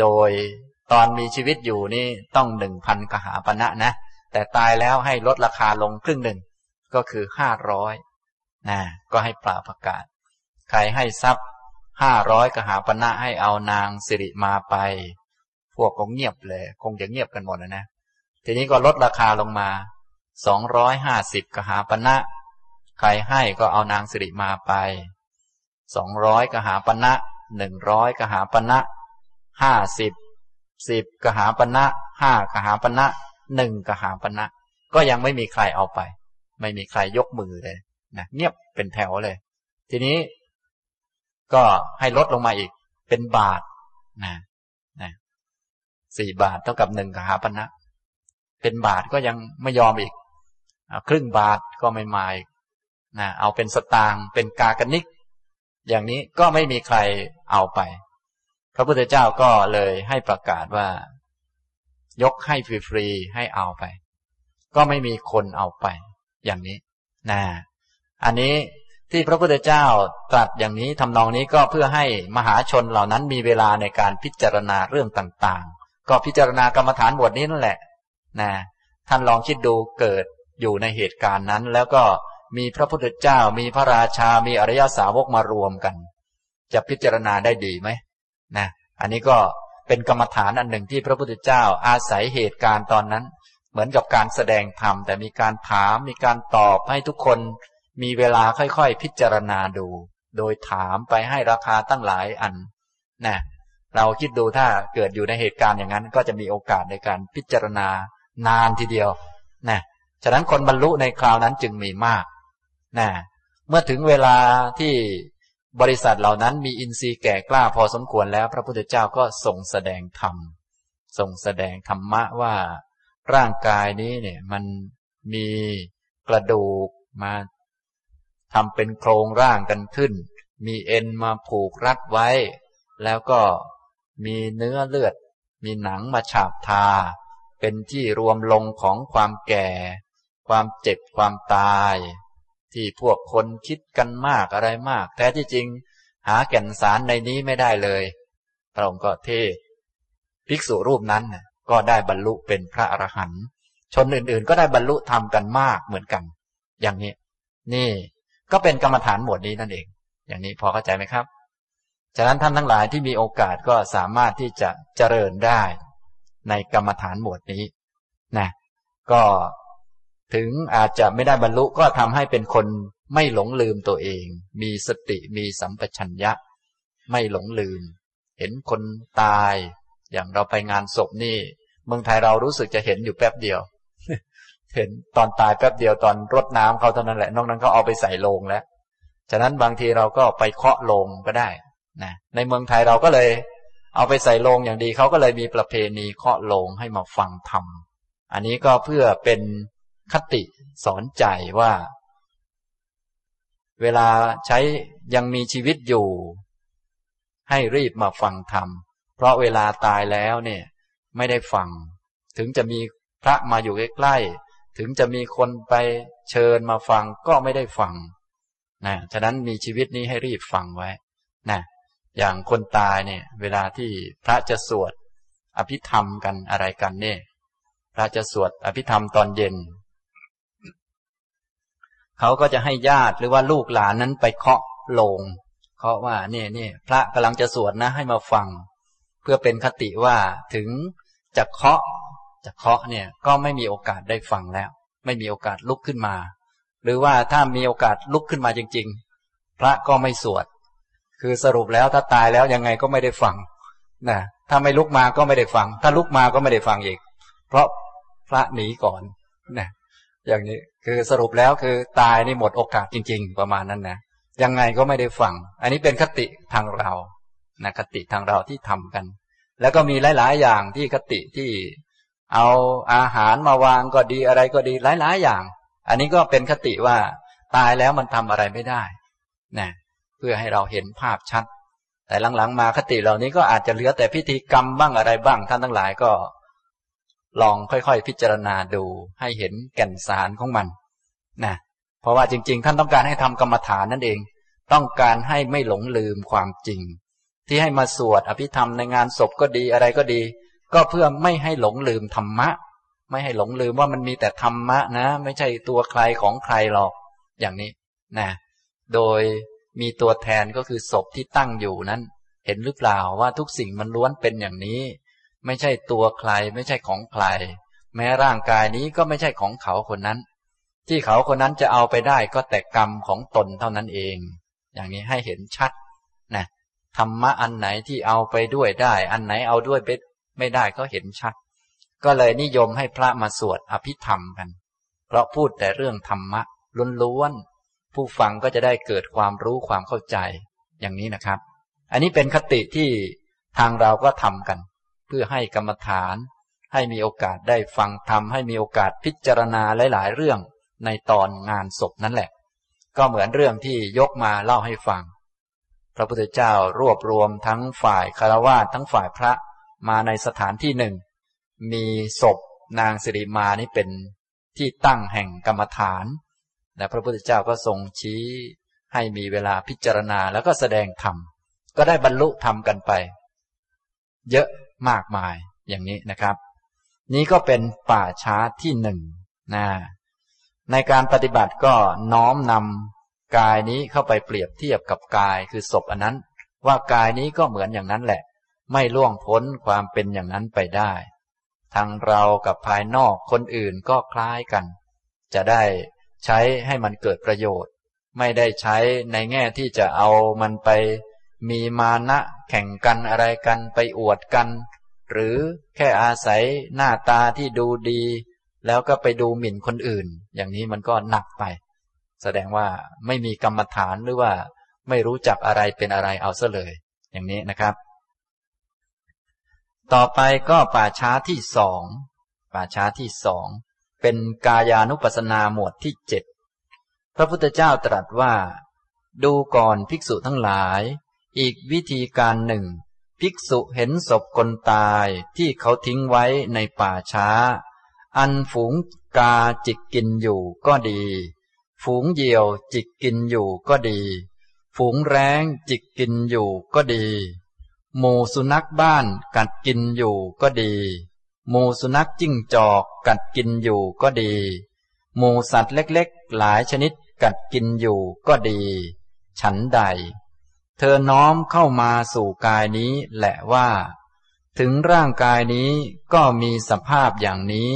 A: โดยตอนมีชีวิตอยู่นี่ต้องหนึ่งพันกหาปณะนะ แต่ตายแล้วให้ลดราคาลงครึ่งหนึ่งก็คือห้าร้อยนะก็ให้ป่าประกาศ ใครให้ทรัพย์ห้าร้อยกหาปณะให้เอานางสิริมาไป พวกก็เงียบเลย คงจะเงียบกันหมดนะ ทีนี้ก็ลดราคาลงมาสองร้อยห้าสิบกหาปณะใครให้ก็เอานางสิริมาไป สองร้อยกหาปณะหนึ่งร้อยกหาปณะห้าสิบสิบกหาปณะห้ากหาปณะหนึ่งกหาปณะ ก็ยังไม่มีใครเอาไป ไม่มีใครยกมือเลยนะเงียบเป็นแถวเลย ทีนี้ ก็ให้ลดลงมาอีก เป็นบาทนะนะสี่บาทเท่ากับหนึ่งกหาปณะเป็นบาทก็ยังไม่ยอมอีกครึ่งบาทก็ไม่มาอีกนะเอาเป็นสตางค์เป็นกากนิก อย่างนี้ก็ไม่มีใครเอาไป พระพุทธเจ้าก็เลยให้ประกาศว่า ยกให้ฟรีๆให้เอาไป ก็ไม่มีคนเอาไป อย่างนี้นะอันนี้ที่พระพุทธเจ้าตรัสอย่างนี้ทำนองนี้ก็เพื่อให้มหาชนเหล่านั้นมีเวลาในการพิจารณาเรื่องต่างๆ ก็พิจารณากรรมฐานบทนี้นั่นแหละนะท่านลองคิดดูเกิดอยู่ในเหตุการณ์นั้น แล้วก็ มีพระพุทธเจ้า มีพระราชา มีอริยสาวกมารวมกัน จะพิจารณาได้ดีไหมนะ อันนี้ก็เป็นกรรมฐานอันหนึ่งที่พระพุทธเจ้าอาศัยเหตุการณ์ตอนนั้น เหมือนกับการแสดงธรรมแต่มีการถาม มีการตอบให้ทุกคน มีเวลาค่อยๆ พิจารณาดู โดยถามไปให้ราคาตั้งหลายอันนะเราคิดดูถ้าเกิดอยู่ในเหตุการณ์อย่างนั้น ก็จะมีโอกาสในการพิจารณานานทีเดียวนะฉะนั้นคนบรรลุในคราวนั้นจึงมีมาก นะเมื่อถึงเวลาที่บริษัทเหล่านั้นมีอินทรีย์แก่กล้าพอสมควรแล้ว พระพุทธเจ้าก็ส่งแสดงธรรมส่งแสดงธรรมะว่าร่างกายนี้เนี่ยมันมีกระดูกมาทำเป็นโครงร่างกันขึ้น มีเอ็นมาผูกรัดไว้ แล้วก็มีเนื้อเลือด มีหนังมาฉาบทา เป็นที่รวมลงของความแก่ ความเจ็บความตาย ที่พวกคนคิดกันมากอะไรมาก แท้ที่จริง หาแก่นสารในนี้ไม่ได้เลย พระองค์ก็เทศภิกษุรูปนั้นก็ได้บรรลุเป็นพระอรหันต์ชนอื่นๆ ก็ได้บรรลุธรรมกันมากเหมือนกัน อย่างนี้ นี่ก็เป็นกรรมฐานหมวดนี้นั่นเอง อย่างนี้พอเข้าใจไหมครับ ฉะนั้นท่านทั้งหลายที่มีโอกาสก็สามารถที่จะเจริญได้ในกรรมฐานหมวดนี้นะก็ ถึงอาจจะไม่ได้บรรลุก็ทำให้เป็นคนไม่หลงลืมตัวเอง มีสติมีสัมปชัญญะ ไม่หลงลืม เห็นคนตาย อย่างเราไปงานศพนี่ เมืองไทยเรารู้สึกจะเห็นอยู่แป๊บเดียว เห็นตอนตายแป๊บเดียวตอนรดน้ำเขาเท่านั้นแหละ นอกนั้นเขาเอาไปใส่โลงแล้ว ฉะนั้นบางทีเราก็ไปเคาะโลงก็ได้นะในเมืองไทยเราก็เลย เอาไปใส่โลงอย่างดีเขาก็เลยมีประเพณีเคาะโลงให้มาฟังธรรม อันนี้ก็เพื่อเป็น คติสอนใจว่า เวลาใช้ยังมีชีวิตอยู่ ให้รีบมาฟังธรรม เพราะเวลาตายแล้วเนี่ย ไม่ได้ฟัง ถึงจะมีพระมาอยู่ใกล้ๆถึงจะมีคนไปเชิญมาฟังก็ไม่ได้ฟังนะฉะนั้นมีชีวิตนี้ให้รีบฟังไว้นะอย่างคนตายเนี่ย เวลาที่พระจะสวดอภิธรรมกันอะไรกันเนี่ยพระจะสวดอภิธรรมตอนเย็น เขาก็จะให้ญาติหรือว่าลูกหลานนั้นไปเคาะโลงเคาะว่าเนี่ยเนี่ยพระกำลังจะสวดนะให้มาฟัง เพื่อเป็นคติว่าถึงจะเคาะจะเคาะเนี่ยก็ไม่มีโอกาสได้ฟังแล้ว ไม่มีโอกาสลุกขึ้นมา หรือว่าถ้ามีโอกาสลุกขึ้นมาจริง ๆ พระก็ไม่สวด คือสรุปแล้วถ้าตายแล้วยังไงก็ไม่ได้ฟังนะถ้าไม่ลุกมาก็ไม่ได้ฟัง ถ้าลุกมาก็ไม่ได้ฟังอีก เพราะพระหนีก่อนนะอย่างนี้ คือสรุปแล้วคือตายนี่หมดโอกาสจริง ๆ ประมาณนั้นนะยังไงก็ไม่ได้ฟัง อันนี้เป็นคติทางเรานะคติทางเราที่ทำกัน แล้วก็มีหลาย ๆ อย่างที่คติที่เอาอาหารมาวางก็ดีอะไรก็ดีหลาย ๆ อย่าง อันนี้ก็เป็นคติว่าตายแล้วมันทำอะไรไม่ได้นะเพื่อให้เราเห็นภาพชัด แต่หลัง ๆ มาคติเหล่านี้ก็อาจจะเหลือแต่พิธีกรรมบ้างอะไรบ้างท่านทั้งหลายก็ ลองค่อยๆ พิจารณาดูให้เห็นแก่นสารของมันนะเพราะว่าจริง ๆ ท่านต้องการให้ทำกรรมฐานนั่นเอง ต้องการให้ไม่หลงลืมความจริง ที่ให้มาสวดอภิธรรมในงานศพก็ดีอะไรก็ดี ก็เพื่อไม่ให้หลงลืมธรรมะ ไม่ให้หลงลืมว่ามันมีแต่ธรรมะนะ ไม่ใช่ตัวใครของใครหรอกอย่างนี้นะโดยมีตัวแทนก็คือศพที่ตั้งอยู่นั้น เห็นหรือเปล่าว่าทุกสิ่งมันล้วนเป็นอย่างนี้ ไม่ใช่ตัวใคร ไม่ใช่ของใคร แม้ร่างกายนี้ก็ไม่ใช่ของเขาคนนั้น ที่เขาคนนั้นจะเอาไปได้ก็แต่กรรมของตนเท่านั้นเอง อย่างนี้ให้เห็นชัดนะธรรมะอันไหนที่เอาไปด้วยได้ อันไหนเอาด้วยไม่ได้ก็เห็นชัด ก็เลยนิยมให้พระมาสวดอภิธรรมกัน เพราะพูดแต่เรื่องธรรมะล้วนๆผู้ฟังก็จะได้เกิดความรู้ความเข้าใจ อย่างนี้นะครับ อันนี้เป็นคติที่ทางเราก็ทำกัน พื่อให้กรรมฐาน ให้มีโอกาสได้ฟังธรรมให้มีโอกาสพิจารณาหลาย ๆ เรื่องในตอนงานศพนั่นแหละ ก็เหมือนเรื่องที่ยกมาเล่าให้ฟัง พระพุทธเจ้ารวบรวมทั้งฝ่ายคารวะทั้งฝ่ายพระมาในสถานที่หนึ่ง มีศพนางสิริมานี่เป็นที่ตั้งแห่งกรรมฐาน และพระพุทธเจ้าก็ทรงชี้ให้มีเวลาพิจารณาแล้วก็แสดงธรรม ก็ได้บรรลุธรรมกันไป เยอะ มากมายอย่างนี้นะครับ นี้ก็เป็นป่าช้าที่หนึ่งนะในการปฏิบัติก็น้อมนำกายนี้เข้าไปเปรียบเทียบกับกายคือศพอันนั้น ว่ากายนี้ก็เหมือนอย่างนั้นแหละ ไม่ล่วงพ้นความเป็นอย่างนั้นไปได้ทางเรากับภายนอกคนอื่นก็คล้ายกัน จะได้ใช้ให้มันเกิดประโยชน์ ไม่ได้ใช้ในแง่ที่จะเอามันไป มีมานะแข่งกันอะไรกันไปอวดกัน หรือแค่อาศัยหน้าตาที่ดูดี แล้วก็ไปดูหมิ่นคนอื่น อย่างนี้มันก็หนักไป แสดงว่าไม่มีกรรมฐานหรือว่า ไม่รู้จักอะไรเป็นอะไรเอาซะเลย อย่างนี้นะครับ ต่อไปก็ป่าช้าที่สองป่าช้าที่สองเป็นกายานุปัสนาหมวดที่เจ็ดพระพุทธเจ้าตรัสว่า ดูก่อนภิกษุทั้งหลาย อีกวิธีการหนึ่ง ภิกษุเห็นศพคนตายที่เขาทิ้งไว้ในป่าช้า อันฝูงกาจิกกินอยู่ก็ดี ฝูงเหยี่ยวจิกกินอยู่ก็ดี ฝูงแร้งจิกกินอยู่ก็ดี หมูสุนัขบ้านกัดกินอยู่ก็ดีหมูสุนัขจิ้งจอกกัดกินอยู่ก็ดี หมูสัตว์เล็กๆ หลายชนิดกัดกินอยู่ก็ดี ฉันใด เธอน้อมเข้ามาสู่กายนี้แหละว่า ถึงร่างกายนี้ก็มีสภาพอย่างนี้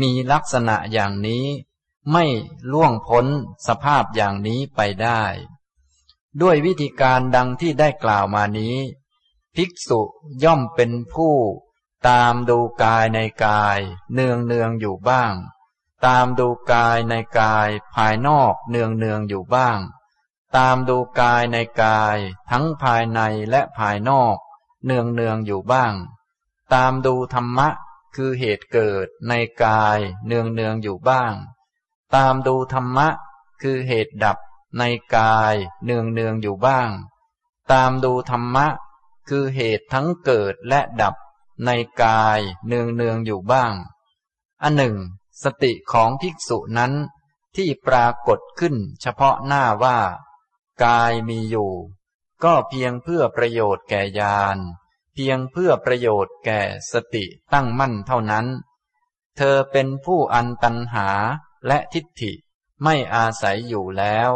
A: มีลักษณะอย่างนี้ ไม่ล่วงพ้นสภาพอย่างนี้ไปได้ ด้วยวิธีการดังที่ได้กล่าวมานี้ ภิกษุย่อมเป็นผู้ตามดูกายในกายเนืองเนืองอยู่บ้าง ตามดูกายในกายภายนอกเนืองเนืองอยู่บ้าง ตามดูกายในกายทั้งภายในและภายนอก เนืองเนืองอยู่บ้าง ตามดูธรรมะคือเหตุเกิดในกายเนืองเนืองอยู่บ้าง ตามดูธรรมะคือเหตุดับในกายเนืองเนืองอยู่บ้าง ตามดูธรรมะคือเหตุทั้งเกิดและดับในกายเนืองเนืองอยู่บ้าง อันหนึ่ง สติของภิกษุนั้นที่ปรากฏขึ้นเฉพาะหน้าว่า กายมีอยู่ ก็เพียงเพื่อประโยชน์แก่ญาณเพียงเพื่อประโยชน์แก่สติตั้งมั่นเท่านั้น เธอเป็นผู้อันตันหาและทิฏฐิไม่อาศัยอยู่แล้ว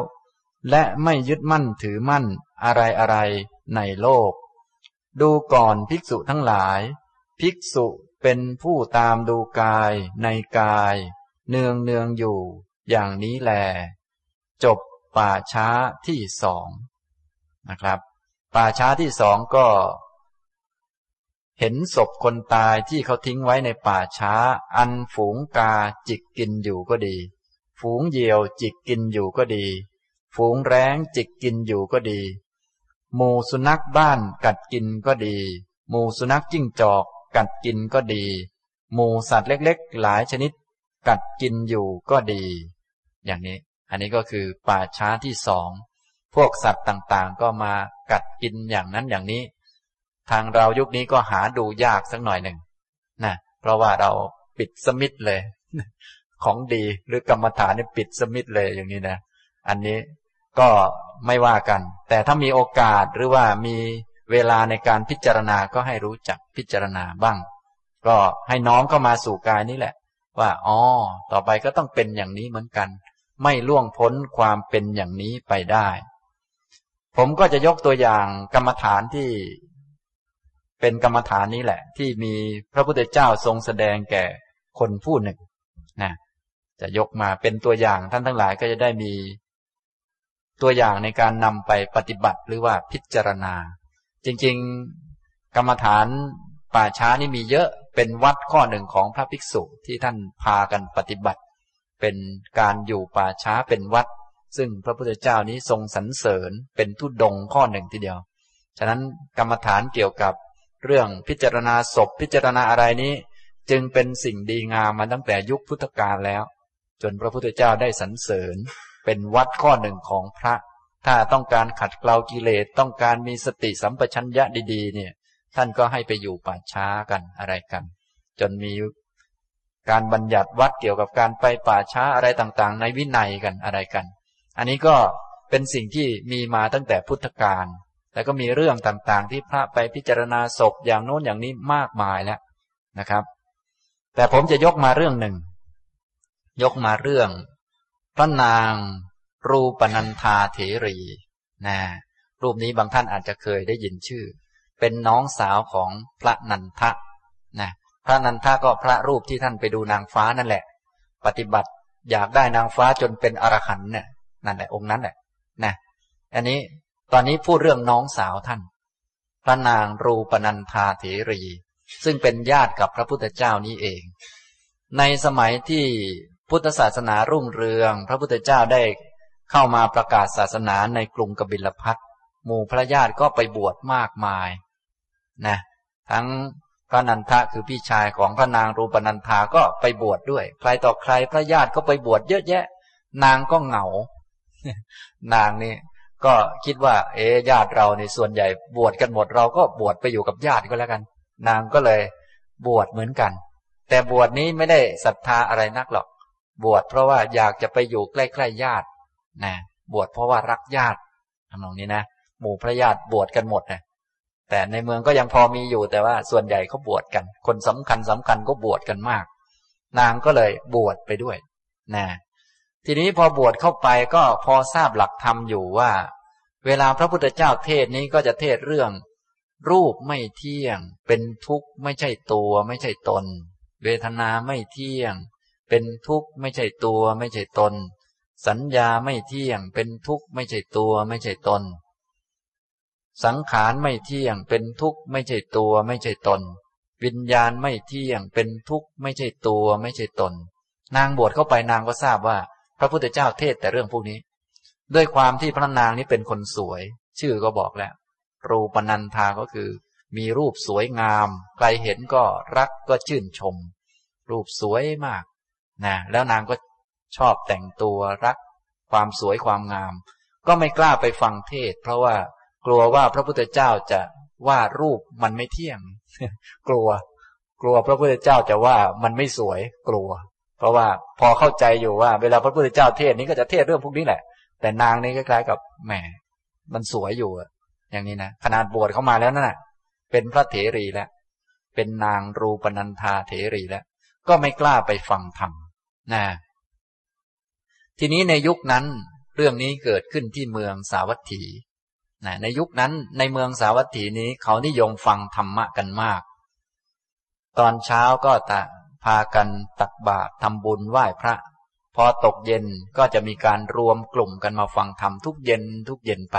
A: และไม่ยึดมั่นถือมั่นอะไรอะไรในโลก ดูก่อนภิกษุทั้งหลาย ภิกษุเป็นผู้ตามดูกายในกาย เนืองเนืองอยู่ อย่างนี้แล จบ ป่าช้าที่สองนะครับ ป่าช้าที่สองก็ เห็นศพคนตายที่เขาทิ้งไว้ในป่าช้า อันฝูงกาจิกกินอยู่ก็ดี ฝูงเหยี่ยวจิกกินอยู่ก็ดี ฝูงแร้งจิกกินอยู่ก็ดี หมูสุนัขบ้านกัดกินก็ดี หมูสุนัขจิ้งจอกกัดกินก็ดี หมูสัตว์เล็กๆ หลายชนิด กัดกินอยู่ก็ดี อย่างนี้ อันนี้ก็คือป่าช้าที่สอง พวกสัตว์ต่างๆ ก็มากัดกินอย่างนั้นอย่างนี้ ทางเรายุคนี้ก็หาดูยากสักหน่อยหนึ่งนะเพราะว่าเราปิดสมิธเลย ของดีหรือกรรมฐานนี่ปิดสมิธเลยอย่างนี้นะ อันนี้ก็ไม่ว่ากัน แต่ถ้ามีโอกาสหรือว่ามีเวลาในการพิจารณาก็ให้รู้จักพิจารณาบ้าง ก็ให้น้อมเข้ามาสู่กายนี้แหละ ว่าอ๋อต่อไปก็ต้องเป็นอย่างนี้เหมือนกัน ไม่ล่วงพ้นความเป็นอย่างนี้ไปได้ ผมก็จะยกตัวอย่างกรรมฐานที่ เป็นกรรมฐานนี้แหละ ที่มีพระพุทธเจ้าทรงแสดงแก่คนผู้หนึ่งนะจะยกมาเป็นตัวอย่างท่านทั้งหลายก็จะได้มีตัวอย่างในการนำไปปฏิบัติหรือว่าพิจารณา จริงๆ กรรมฐานป่าช้านี่มีเยอะเป็นวัดข้อหนึ่งของพระภิกษุที่ท่านพากันปฏิบัติ เป็นการอยู่ป่าช้าเป็นวัด ซึ่งพระพุทธเจ้านี้ทรงสรรเสริญเป็นทุดงข้อหนึ่งทีเดียว ฉะนั้นกรรมฐานเกี่ยวกับเรื่องพิจารณาศพพิจารณาอะไรนี้ จึงเป็นสิ่งดีงามมาตั้งแต่ยุคพุทธกาลแล้ว จนพระพุทธเจ้าได้สรรเสริญ เป็นวัดข้อหนึ่งของพระ ถ้าต้องการขัดเกลากิเลสต้องการมีสติสัมปชัญญะดีๆ เนี่ย ท่านก็ให้ไปอยู่ป่าช้ากันอะไรกัน จนมี การบัญญัติวัดเกี่ยวกับการไปป่าช้าอะไรต่างๆ ในวินัยกันอะไรกัน อันนี้ก็เป็นสิ่งที่มีมาตั้งแต่พุทธกาลแล้วก็มีเรื่องต่างๆ ที่พระไปพิจารณาศพอย่างโน้นอย่างนี้มากมายแล้วนะครับ แต่ผมจะยกมาเรื่องหนึ่ง ยกมาเรื่อง พระนางรูปนันทาเถรีนะรูปนี้บางท่านอาจจะเคยได้ยินชื่อ เป็นน้องสาวของพระนันทะ ระนันทะก็พระรูปที่ท่านไปดูนางฟ้านั่นแหละ ปฏิบัติอยากได้นางฟ้าจนเป็นอรหันต์เนี่ยนั่นแหละองค์นั้นแหละนะอันนี้ตอนนี้พูดเรื่องน้องสาวท่าน พระนางรูปนันทาเถรี ซึ่งเป็นญาติกับพระพุทธเจ้านี้เอง ในสมัยที่พุทธศาสนารุ่งเรือง พระพุทธเจ้าได้เข้ามาประกาศศาสนาในกรุงกบิลพัทหมู่พระญาติก็ไปบวชมากมายนะทั้ง พระนันทะคือพี่ชายของพระนางรูปนันทาก็ไปบวชดด้วย ใครต่อใครพระญาติก็ไปบวชเยอะแยะ นางก็เหงา นางนี่ก็คิดว่า เอ๊ญาติเราในส่วนใหญ่บวชกันหมดเราก็บวชไปอยู่กับญาติก็แล้วกัน นางก็เลยบวชเหมือนกัน แต่บวชนี้ไม่ได้ศรัทธาอะไรนักหรอก บวชเพราะว่าอยากจะไปอยู่ใกล้ๆญาตินะบวชเพราะว่ารักญาติทำนองนี้นะหมู่พระญาติบวชกันหมดนะ แต่ในเมืองก็ยังพอมีอยู่แต่ว่าส่วนใหญ่เขาบวชกัน คนสำคัญสำคัญก็บวชกันมาก นางก็เลยบวชไปด้วยนะทีนี้พอบวชเข้าไปก็พอทราบหลักธรรมอยู่ว่า เวลาพระพุทธเจ้าเทศนี้ก็จะเทศเรื่อง รูปไม่เที่ยง เป็นทุกข์ไม่ใช่ตัวไม่ใช่ตน เวทนาไม่เที่ยง เป็นทุกข์ไม่ใช่ตัวไม่ใช่ตน สัญญาไม่เที่ยง เป็นทุกข์ไม่ใช่ตัวไม่ใช่ตน สังขารไม่เที่ยงเป็นทุกข์ไม่ใช่ตัวไม่ใช่ตน วิญญาณไม่เที่ยงเป็นทุกข์ไม่ใช่ตัวไม่ใช่ตน นางบวชเข้าไปนางก็ทราบว่า พระพุทธเจ้าเทศแต่เรื่องพวกนี้ ด้วยความที่พระนางนี้เป็นคนสวย ชื่อก็บอกแล้ว รูปนันทาก็คือ มีรูปสวยงาม ใครเห็นก็รักก็ชื่นชม รูปสวยมากนะแล้วนางก็ชอบแต่งตัวรัก ความสวยความงาม ก็ไม่กล้าไปฟังเทศ เพราะว่า กลัวว่าพระพุทธเจ้าจะว่ารูปมันไม่เที่ยง กลัว กลัวพระพุทธเจ้าจะว่ามันไม่สวย กลัว เพราะว่าพอเข้าใจอยู่ว่า เวลาพระพุทธเจ้าเทศนี้ก็จะเทศเรื่องพวกนี้แหละ แต่นางนี่คล้ายๆกับแหมมันสวยอยู่อย่างนี้นะขนาดบวชเข้ามาแล้วนั่นแหะเป็นพระเถรีแล้ว เป็นนางรูปนันธาเถรีแล้ว ก็ไม่กล้าไปฟังธรรมนะทีนี้ในยุคนั้นเรื่องนี้เกิดขึ้นที่เมืองสาวัตถี นะในยุคนั้นในเมืองสาวัตถีนี้เขานิยมฟังธรรมะกันมาก ตอนเช้าก็ตะพากันตักบาตรทำบุญไหว้พระ พอตกเย็นก็จะมีการรวมกลุ่มกันมาฟังธรรมทุกเย็นทุกเย็นไป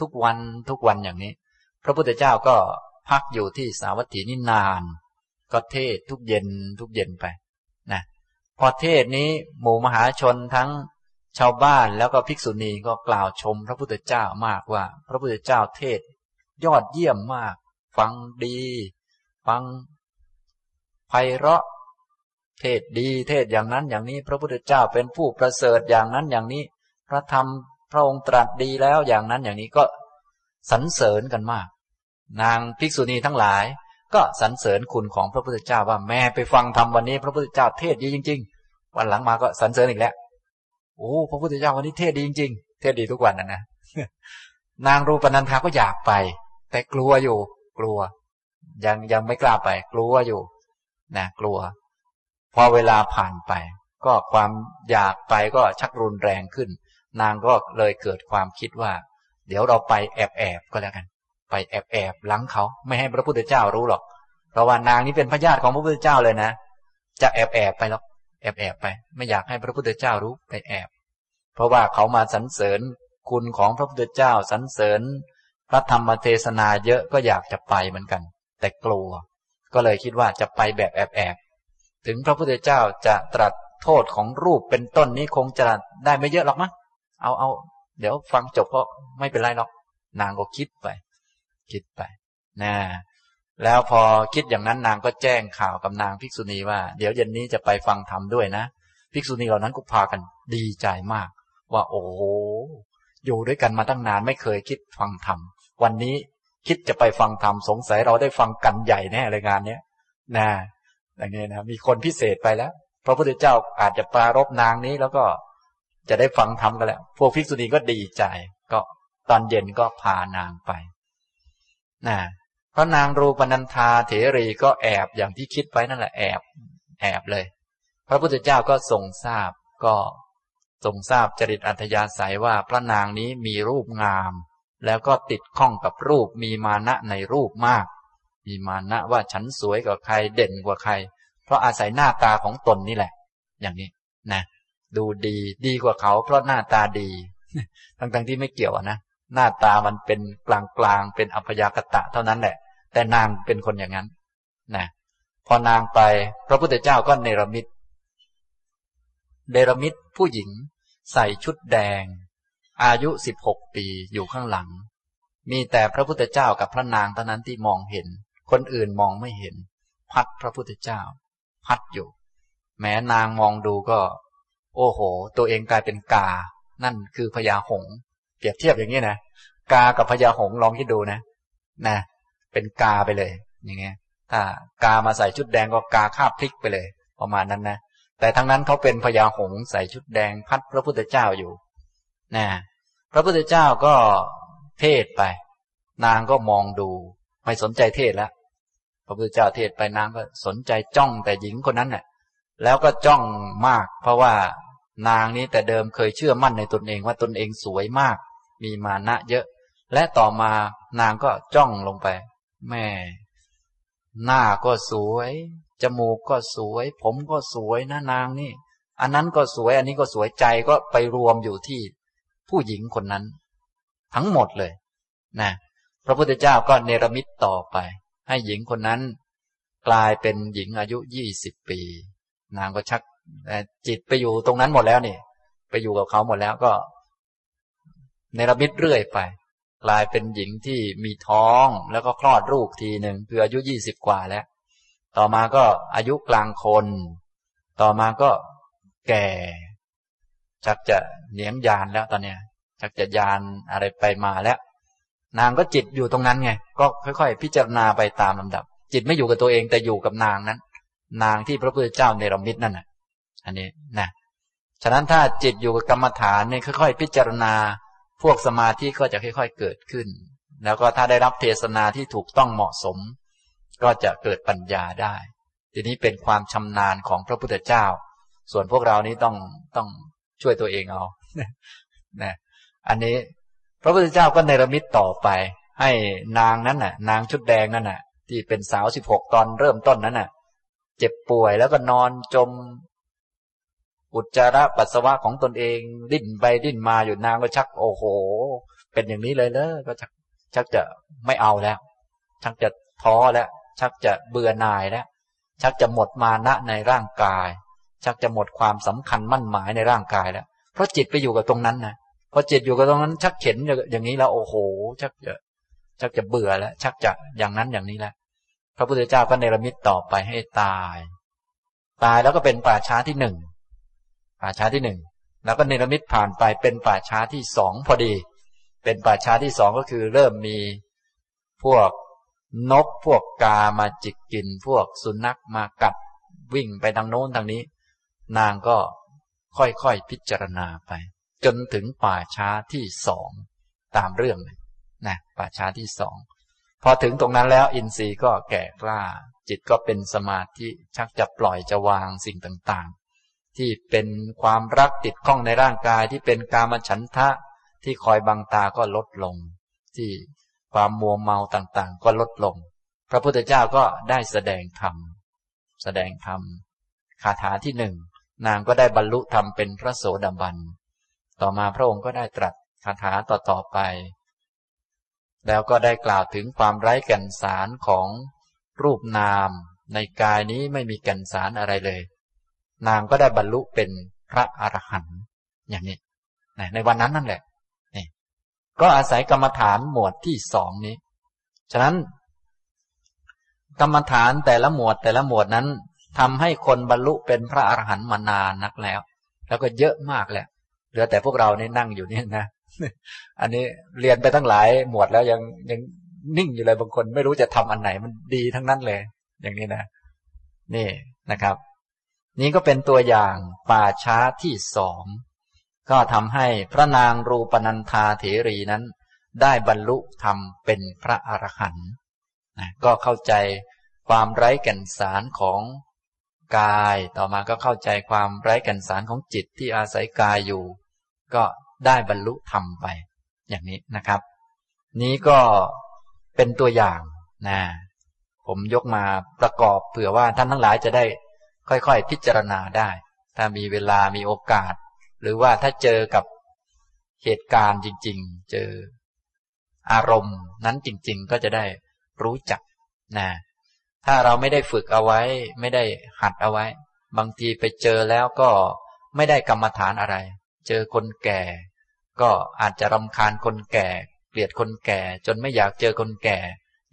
A: ทุกวันทุกวันอย่างนี้ พระพุทธเจ้าก็พักอยู่ที่สาวัตถีนี่นาน ก็เทศทุกเย็นทุกเย็นไปนะพอเทศนี้หมู่มหาชนทั้ง ชาวบ้านแล้วก็ภิกษุณีก็กล่าวชมพระพุทธเจ้ามากว่า พระพุทธเจ้าเทศ ยอดเยี่ยมมาก ฟังดี ฟังไพเราะ เทศดีเทศอย่างนั้นอย่างนี้ พระพุทธเจ้าเป็นผู้ประเสริฐอย่างนั้นอย่างนี้ พระธรรมพระองค์ตรัสดีแล้วอย่างนั้นอย่างนี้ก็สรรเสริญกันมาก นางภิกษุณีทั้งหลาย ก็สรรเสริญคุณของพระพุทธเจ้าว่าแม่ไปฟังธรรมวันนี้ พระพุทธเจ้าเทศดีจริง ๆ วันหลังมาก็สรรเสริญอีกแล้ว โอ้พระพุทธเจ้าวันนี้เทศดีจริงๆเทศดีทุกวันนะนะนางรูปนันทาก็อยากไป แต่กลัวอยู่ กลัว ยังยังไม่กล้าไป กลัวอยู่นะกลัว พอเวลาผ่านไป ก็ความอยากไปก็ชักรุนแรงขึ้น นางก็เลยเกิดความคิดว่า เดี๋ยวเราไปแอบแอบก็แล้วกัน ไปแอบแอบหลังเขาไม่ให้พระพุทธเจ้ารู้หรอกเพราะว่านางนี้เป็นพระญาติของพระพุทธเจ้าเลยนะจะแอบแอบไปหรอก แอบแอบไป ไม่อยากให้พระพุทธเจ้ารู้ไปแอบ เพราะว่าเขามาสรรเสริญคุณของพระพุทธเจ้าสรรเสริญ พระธรรมเทศนาเยอะก็อยากจะไปเหมือนกัน แต่กลัว ก็เลยคิดว่าจะไปแบบแอบแอบถึงพระพุทธเจ้าจะตรัสโทษของรูปเป็นต้นนี้คงจะได้ไม่เยอะหรอกมั้งเอาเอาเดี๋ยวฟังจบก็ไม่เป็นไรหรอก นางก็คิดไป คิดไปนะ แล้วพอคิดอย่างนั้นนางก็แจ้งข่าวกับนางภิกษุณีว่า เดี๋ยวเย็นนี้จะไปฟังธรรมด้วยนะ ภิกษุณีเหล่านั้นก็พากันดีใจมาก ว่าโอ้อยู่ด้วยกันมาตั้งนานไม่เคยคิดฟังธรรมวันนี้คิดจะไปฟังธรรมสงสัยเราได้ฟังกันใหญ่แน่เลยงานเนี้ยนะอย่างนี้นะมีคนพิเศษไปแล้ว พระพุทธเจ้าอาจจะปรารบนางนี้แล้วก็จะได้ฟังธรรมกันแล้ว พวกภิกษุณีก็ดีใจ ก็ตอนเย็นก็พานางไปนะ พราะนางรูปนันธาเถรีก็แอบอย่างที่คิดไว้นั่นแหละแอบ แอบเลย พระพุทธเจ้าก็ทรงทราบก็ทรงทราบจริตอัธยาศัยว่าพระนางนี้มีรูปงาม แล้วก็ติดข้องกับรูปมีมานะในรูปมาก มีมานะว่าฉันสวยกว่าใครเด่นกว่าใคร เพราะอาศัยหน้าตาของตนนี่แหละ อย่างนี้นะ ดูดีดีกว่าเขา เพราะหน้าตาดี ทั้งๆที่ไม่เกี่ยวนะ หน้าตามันเป็นกลางๆเป็นอัพยากตะเท่านั้นแหละ แต่นางเป็นคนอย่างนั้นนะพอนางไป พระพุทธเจ้าก็เนรมิตเนรมิตผู้หญิงใส่ชุดแดง อายุสิบหกปีอยู่ข้างหลัง มีแต่พระพุทธเจ้ากับพระนางเท่านั้นที่มองเห็น คนอื่นมองไม่เห็น พัดพระพุทธเจ้า พัดอยู่ แม้นางมองดูก็ โอ้โห ตัวเองกลายเป็นกา นั่นคือพญาหง เปรียบเทียบอย่างนี้นะกากับพญาหงลองคิดดูนะนะ เป็นกาไปเลย อย่างเงี้ย ถ้ากามาใส่ชุดแดงก็กาคาบพลิกไปเลย ประมาณนั้นนะแต่ทั้งนั้นเขาเป็นพญาหงใส่ชุดแดงพัดพระพุทธเจ้าอยู่นะพระพุทธเจ้าก็เทศไป นางก็มองดู ไม่สนใจเทศแล้วพระพุทธเจ้าเทศไปนางก็สนใจจ้องแต่หญิงคนนั้นแหละแล้วก็จ้องมาก เพราะว่านางนี้แต่เดิมเคยเชื่อมั่นในตนเองว่าตนเองสวยมาก มีมานะเยอะ และต่อมานางก็จ้องลงไป แม่ หน้าก็สวย จมูกก็สวย ผมก็สวยนะนางนี่ อันนั้นก็สวย อันนี้ก็สวยใจก็ไปรวมอยู่ที่ผู้หญิงคนนั้น ทั้งหมดเลยนะพระพุทธเจ้าก็เนรมิตต่อไป ให้หญิงคนนั้น กลายเป็นหญิงอายุยี่สิบปี นางก็ชักจิตไปอยู่ตรงนั้นหมดแล้วนี่ ไปอยู่กับเขาหมดแล้วก็ เนรมิตเรื่อยไป กลายเป็นหญิงที่มีท้องแล้วก็คลอดลูกทีหนึ่งคืออายุยี่สิบกว่าแล้ว ต่อมาก็อายุกลางคน ต่อมาก็แก่ ชักจะเหนียงยานแล้วตอนเนี้ยชักจะยานอะไรไปมาแล้ว นางก็จิตอยู่ตรงนั้นไง ก็ค่อย ๆ พิจารณาไปตามลำดับ จิตไม่อยู่กับตัวเองแต่อยู่กับนางนั้น นางที่พระพุทธเจ้าเนรมิตนั่นน่ะ อันนี้นะฉะนั้นถ้าจิตอยู่กับกรรมฐานเนี่ยค่อย ๆ พิจารณา พวกสมาธิก็จะค่อย ๆเกิดขึ้น แล้วก็ถ้าได้รับเทศนาที่ถูกต้องเหมาะสม ก็จะเกิดปัญญาได้ ทีนี้เป็นความชำนาญของพระพุทธเจ้า ส่วนพวกเรานี้ต้องต้องช่วยตัวเองเอานะอันนี้พระพุทธเจ้าก็เนรมิตต่อไป ให้นางนั้นน่ะ นางชุดแดงนั่นน่ะ ที่เป็นสาวสิบหกตอนเริ่มต้นนั้นน่ะ เจ็บป่วยแล้วก็นอนจม อุจจาระปัสสาวะของตนเอง ดิ้นไปดิ้นมาอยู่นางก็ชัก โอ้โห เป็นอย่างนี้เลยเลยก็ชักชักจะไม่เอาแล้ว ชักจะท้อแล้ว ชักจะเบื่อหน่ายแล้ว ชักจะหมดมานะในร่างกาย ชักจะหมดความสำคัญมั่นหมายในร่างกายแล้ว เพราะจิตไปอยู่กับตรงนั้นนะพอจิตอยู่กับตรงนั้น ชักเข็นอย่างนี้แล้วโอ้โห ชักจะชักจะเบื่อแล้ว ชักจะอย่างนั้นอย่างนี้แล้วพระพุทธเจ้าก็เนรมิตต่อไปให้ตาย ตายแล้วก็เป็นป่าช้าที่หนึ่ง ป่าช้าที่หนึ่งแล้วก็เนรมิตผ่านไปเป็นป่าช้าที่สองพอดี เป็นป่าช้าที่สองก็คือเริ่มมีพวกนกพวกกามาจิกกิน พวกสุนัขมากัดวิ่งไปทางโน้นทางนี้ นางก็ค่อยๆพิจารณาไป จนถึงป่าช้าที่สองตามเรื่องเลยนะป่าช้าที่สองพอถึงตรงนั้นแล้วอินทรีย์ก็แก่กล้า จิตก็เป็นสมาธิชักจะปล่อยจะวางสิ่งต่าง ที่เป็นความรักติดข้องในร่างกายที่เป็นกามฉันทะ ที่คอยบังตาก็ลดลง ที่ความมัวเมาต่างๆ ก็ลดลง พระพุทธเจ้าก็ได้แสดงธรรมแสดงธรรมคาถาที่หนึ่งนางก็ได้บรรลุธรรมเป็นพระโสดาบัน ต่อมาพระองค์ก็ได้ตรัสคาถาต่อๆไป แล้วก็ได้กล่าวถึงความไร้แก่นสารของรูปนาม ในกายนี้ไม่มีแก่นสารอะไรเลย นางก็ได้บรรลุเป็นพระอรหันต์อย่างนี้ในวันนั้นนั่นแหละนี่ก็อาศัยกรรมฐานหมวดที่สองนี้ ฉะนั้น กรรมฐานแต่ละหมวดแต่ละหมวดนั้นทำให้คนบรรลุเป็นพระอรหันต์มานานนักแล้ว แล้วก็เยอะมากแหละเหลือแต่พวกเรานี่นั่งอยู่นี่นะอันนี้เรียนไปตั้งหลายหมวดแล้วยังยังนิ่งอยู่เลยบางคน ไม่รู้จะทำอันไหนมันดีทั้งนั้นเลย อย่างนี้นะ นี่นะครับ นี้ก็เป็นตัวอย่างป่าช้าที่สองก็ทำให้พระนางรูปนันธาเถรีนั้น ได้บรรลุธรรมเป็นพระอรหันต์นะก็เข้าใจความไร้แก่นสารของกาย ต่อมาก็เข้าใจความไร้แก่นสารของจิตที่อาศัยกายอยู่ ก็ได้บรรลุธรรมไป อย่างนี้นะครับ นี้ก็เป็นตัวอย่างนะผมยกมาประกอบเผื่อว่าท่านทั้งหลายจะได้ ค่อยๆพิจารณาได้ ถ้ามีเวลามีโอกาส หรือว่าถ้าเจอกับเหตุการณ์จริง ๆ เจออารมณ์นั้นจริง ๆ ก็จะได้รู้จักนะถ้าเราไม่ได้ฝึกเอาไว้ ไม่ได้หัดเอาไว้ บางทีไปเจอแล้วก็ไม่ได้กรรมฐานอะไร เจอคนแก่ ก็อาจจะรำคาญคนแก่ เกลียดคนแก่ จนไม่อยากเจอคนแก่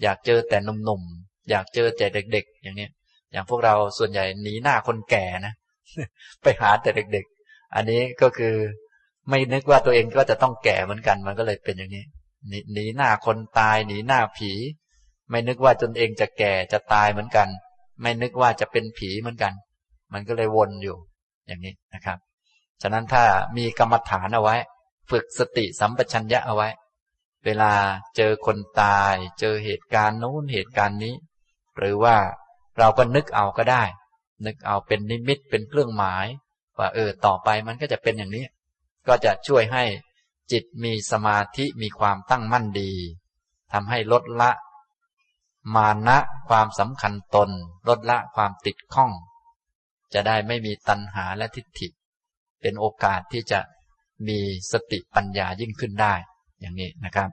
A: อยากเจอแต่หนุ่มๆอยากเจอแต่เด็ก ๆ อย่างนี้ อย่างพวกเราส่วนใหญ่หนีหน้าคนแก่นะไปหาแต่เด็ก ๆ อันนี้ก็คือไม่นึกว่าตัวเองก็จะต้องแก่เหมือนกันมันก็เลยเป็นอย่างนี้หนีหน้าคนตายหนีหน้าผี ไม่นึกว่าตนเองจะแก่จะตายเหมือนกัน ไม่นึกว่าจะเป็นผีเหมือนกัน มันก็เลยวนอยู่ อย่างนี้นะครับ ฉะนั้นถ้ามีกรรมฐานเอาไว้ ฝึกสติสัมปชัญญะเอาไว้ เวลาเจอคนตาย เจอเหตุการณ์นู้นเหตุการณ์นี้ หรือว่า เราก็นึกเอาก็ได้ นึกเอาเป็นนิมิตเป็นเครื่องหมาย ว่าเออต่อไปมันก็จะเป็นอย่างนี้ ก็จะช่วยให้จิตมีสมาธิมีความตั้งมั่นดีทำให้ลดละ มานะความสำคัญตน ลดละความติดข้อง จะได้ไม่มีตัณหาและทิฏฐิ เป็นโอกาสที่จะมีสติปัญญายิ่งขึ้นได้ อย่างนี้นะครับ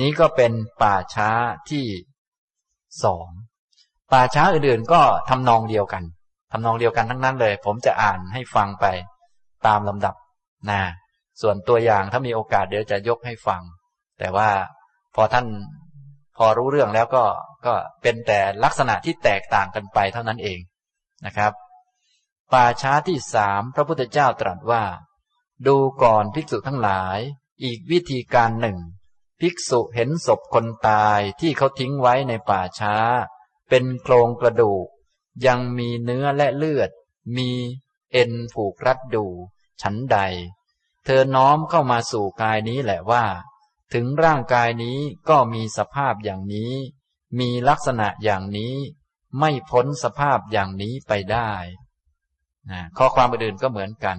A: นี้ก็เป็นป่าช้าที่สอง ป่าช้าอื่นๆก็ทำนองเดียวกันทำนองเดียวกันทั้งนั้นเลย ผมจะอ่านให้ฟังไปตามลำดับนะส่วนตัวอย่างถ้ามีโอกาสเดี๋ยวจะยกให้ฟัง แต่ว่าพอท่านพอรู้เรื่องแล้วก็ก็เป็นแต่ลักษณะที่แตกต่างกันไปเท่านั้นเองนะครับ ป่าช้าที่สามพระพุทธเจ้าตรัสว่า ดูก่อนภิกษุทั้งหลาย อีกวิธีการหนึ่ง ภิกษุเห็นศพคนตายที่เขาทิ้งไว้ในป่าช้า เป็นโครงกระดูก ยังมีเนื้อและเลือด มีเอ็นผูกรัดดู ฉันใด เธอน้อมเข้ามาสู่กายนี้แหละว่า ถึงร่างกายนี้ก็มีสภาพอย่างนี้ มีลักษณะอย่างนี้ ไม่พ้นสภาพอย่างนี้ไปได้นะข้อความอื่นก็เหมือนกัน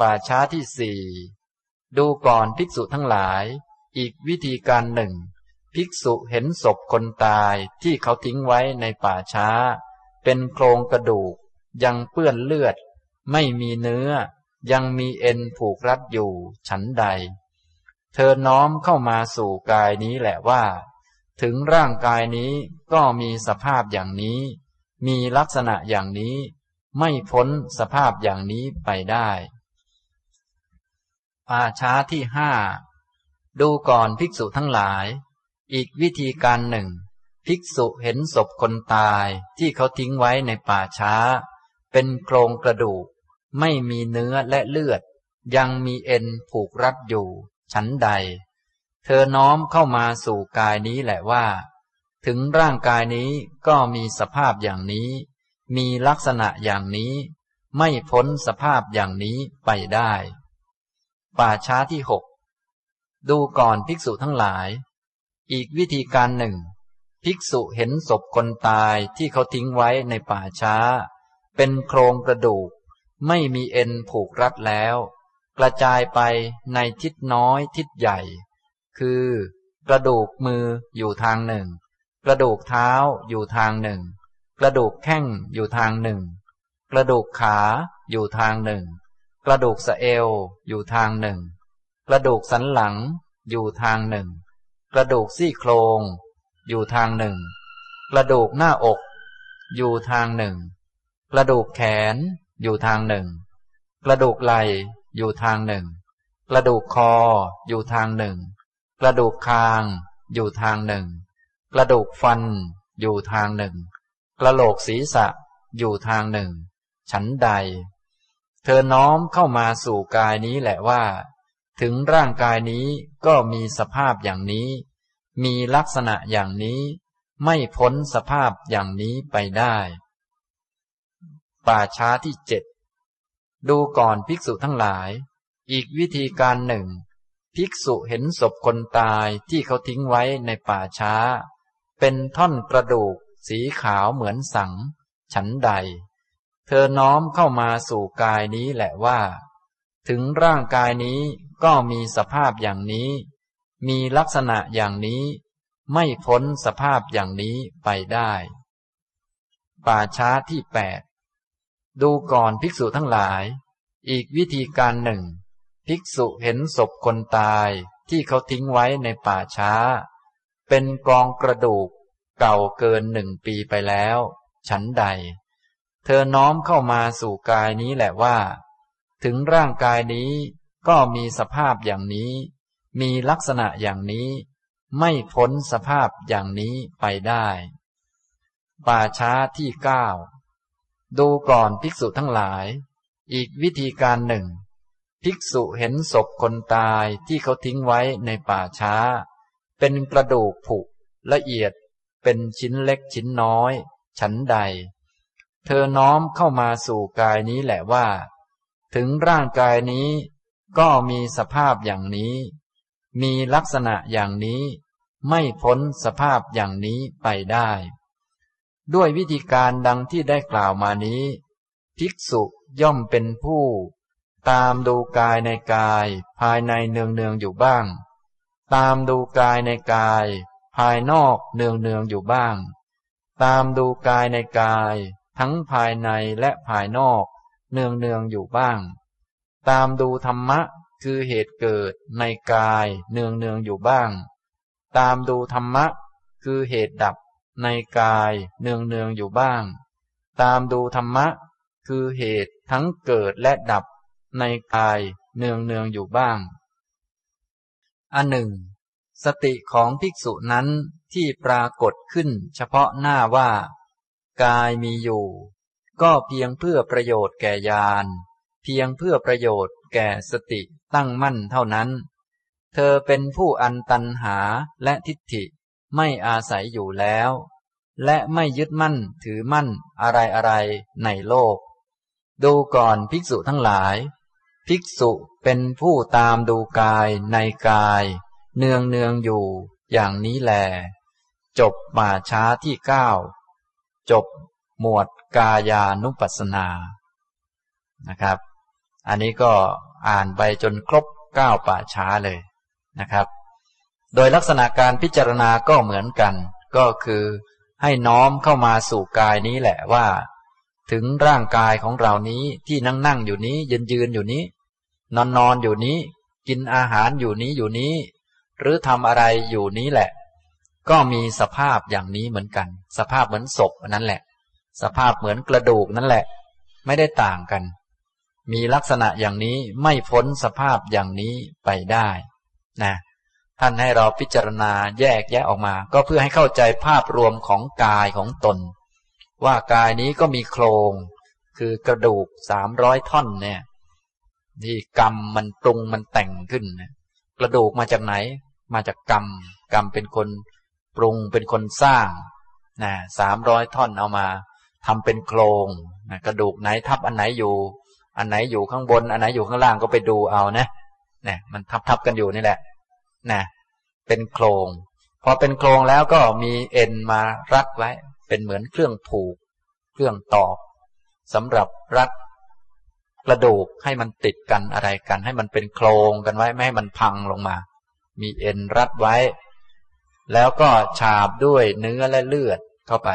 A: ป่าช้าที่สี่ดูก่อนภิกษุทั้งหลาย อีกวิธีการหนึ่ง ภิกษุเห็นศพคนตายที่เขาทิ้งไว้ในป่าช้า เป็นโครงกระดูก ยังเปื้อนเลือด ไม่มีเนื้อ ยังมีเอ็นผูกรัดอยู่ ฉันใด เธอน้อมเข้ามาสู่กายนี้แหละว่า ถึงร่างกายนี้ก็มีสภาพอย่างนี้ มีลักษณะอย่างนี้ ไม่พ้นสภาพอย่างนี้ไปได้อาช้าที่ห้าดูก่อนภิกษุทั้งหลาย อีกวิธีการหนึ่ง ภิกษุเห็นศพคนตายที่เขาทิ้งไว้ในป่าช้า เป็นโครงกระดูก ไม่มีเนื้อและเลือด ยังมีเอ็นผูกรัดอยู่ฉันใด เธอน้อมเข้ามาสู่กายนี้แหละว่า ถึงร่างกายนี้ก็มีสภาพอย่างนี้ มีลักษณะอย่างนี้ ไม่พ้นสภาพอย่างนี้ไปได้ ป่าช้าที่หกดูก่อนภิกษุทั้งหลาย อีกวิธีการหนึ่ง ภิกษุเห็นศพคนตายที่เขาทิ้งไว้ในป่าช้า เป็นโครงกระดูก ไม่มีเอ็นผูกรัดแล้ว กระจายไปในทิศน้อยทิศใหญ่ คือกระดูกมืออยู่ทางหนึ่ง กระดูกเท้าอยู่ทางหนึ่ง กระดูกแข้งอยู่ทางหนึ่ง กระดูกขาอยู่ทางหนึ่ง กระดูกสะเอวอยู่ทางหนึ่ง กระดูกสันหลังอยู่ทางหนึ่ง กระดูกซี่โครง อยู่ทางหนึ่ง กระดูกหน้าอก อยู่ทางหนึ่ง กระดูกแขน อยู่ทางหนึ่ง กระดูกไหล่อยู่ทางหนึ่ง กระดูกคอ อยู่ทางหนึ่ง กระดูกคาง อยู่ทางหนึ่ง กระดูกฟัน อยู่ทางหนึ่ง กระโหลกศีรษะ อยู่ทางหนึ่ง ฉันใด เธอน้อมเข้ามาสู่กายนี้แหละว่า ถึงร่างกายนี้ก็มีสภาพอย่างนี้ มีลักษณะอย่างนี้ ไม่พ้นสภาพอย่างนี้ไปได้ ป่าช้าที่เจ็ดดูก่อนภิกษุทั้งหลาย อีกวิธีการหนึ่ง ภิกษุเห็นศพคนตายที่เขาทิ้งไว้ในป่าช้า เป็นท่อนกระดูกสีขาวเหมือนสัง ฉันใด เธอน้อมเข้ามาสู่กายนี้แหละว่า ถึงร่างกายนี้ ก็มีสภาพอย่างนี้ มีลักษณะอย่างนี้ ไม่พ้นสภาพอย่างนี้ไปได้ ป่าช้าที่แปดดูก่อนภิกษุทั้งหลาย อีกวิธีการหนึ่ง ภิกษุเห็นศพคนตายที่เขาทิ้งไว้ในป่าช้า เป็นกองกระดูกเก่าเกินหนึ่งปีไปแล้ว ฉันใด เธอน้อมเข้ามาสู่กายนี้แหละว่า ถึงร่างกายนี้ ก็มีสภาพอย่างนี้ มีลักษณะอย่างนี้ ไม่พ้นสภาพอย่างนี้ไปได้ ป่าช้าที่เก้าดูก่อนภิกษุทั้งหลาย อีกวิธีการหนึ่ง ภิกษุเห็นศพคนตายที่เขาทิ้งไว้ในป่าช้า เป็นกระดูกผุละเอียดเป็นชิ้นเล็กชิ้นน้อย ฉันใด เธอน้อมเข้ามาสู่กายนี้แหละว่า ถึงร่างกายนี้ ก็มีสภาพอย่างนี้ มีลักษณะอย่างนี้ ไม่พ้นสภาพอย่างนี้ไปได้ ด้วยวิธีการดังที่ได้กล่าวมานี้ ภิกษุย่อมเป็นผู้ ตามดูกายในกาย ภายในเนืองเนืองอยู่บ้าง ตามดูกายในกาย ภายนอกเนืองเนืองอยู่บ้าง ตามดูกายในกาย ทั้งภายในและภายนอก เนืองเนืองอยู่บ้าง ตามดูธรรมะคือเหตุเกิดในกายเนืองเนืองอยู่บ้าง ตามดูธรรมะ คือเหตุดับในกายเนืองเนืองอยู่บ้าง ตามดูธรรมะ คือเหตุทั้งเกิดและดับในกายเนืองเนืองอยู่บ้าง อันหนึ่ง สติของภิกษุนั้นที่ปรากฏขึ้นเฉพาะหน้าว่า กายมีอยู่ ก็เพียงเพื่อประโยชน์แก่ญาณ เพียงเพื่อประโยชน์แก่สติตั้งมั่นเท่านั้น เธอเป็นผู้อันตันหาและทิฏฐิไม่อาศัยอยู่แล้ว และไม่ยึดมั่นถือมั่นอะไรอะไรในโลก ดูก่อนภิกษุทั้งหลาย ภิกษุเป็นผู้ตามดูกายในกาย เนืองเนืองอยู่อย่างนี้แล จบมาช้าที่เก้าจบหมวดกายานุปัสสนานะครับ อันนี้ก็อ่านไปจนครบเก้าป่าช้าเลยนะครับ โดยลักษณะการพิจารณาก็เหมือนกัน ก็คือให้น้อมเข้ามาสู่กายนี้แหละว่า ถึงร่างกายของเรานี้ที่นั่งนั่งอยู่นี้ยืนยืนอยู่นี้ นอนนอนอยู่นี้ กินอาหารอยู่นี้อยู่นี้ หรือทำอะไรอยู่นี้แหละ ก็มีสภาพอย่างนี้เหมือนกัน สภาพเหมือนศพนั่นแหละ สภาพเหมือนกระดูกนั่นแหละ ไม่ได้ต่างกัน มีลักษณะอย่างนี้ไม่พ้นสภาพอย่างนี้ไปได้นะท่านให้เราพิจารณาแยกแยะออกมา ก็เพื่อให้เข้าใจภาพรวมของกายของตน ว่ากายนี้ก็มีโครง คือกระดูกสามร้อยท่อนเนี่ยที่กรรมมันปรุงมันแต่งขึ้น กระดูกมาจากไหน มาจากกรรม กรรมเป็นคนปรุงเป็นคนสร้างนะสามร้อยท่อนเอามาทำเป็นโครงนะกระดูกไหนทับอันไหนอยู่ อันไหนอยู่ข้างบน อันไหนอยู่ข้างล่างก็ไปดูเอานะนะมันทับทับกันอยู่นี่แหละนะเป็นโครงพอเป็นโครงแล้วก็มีเอ็นมารัดไว้ เป็นเหมือนเครื่องผูก เครื่องตอกสำหรับรัดกระดูกให้มันติดกันอะไรกัน ให้มันเป็นโครงกันไว้ไม่ให้มันพังลงมา มีเอ็นรัดไว้ แล้วก็ฉาบด้วยเนื้อและเลือดเข้าไป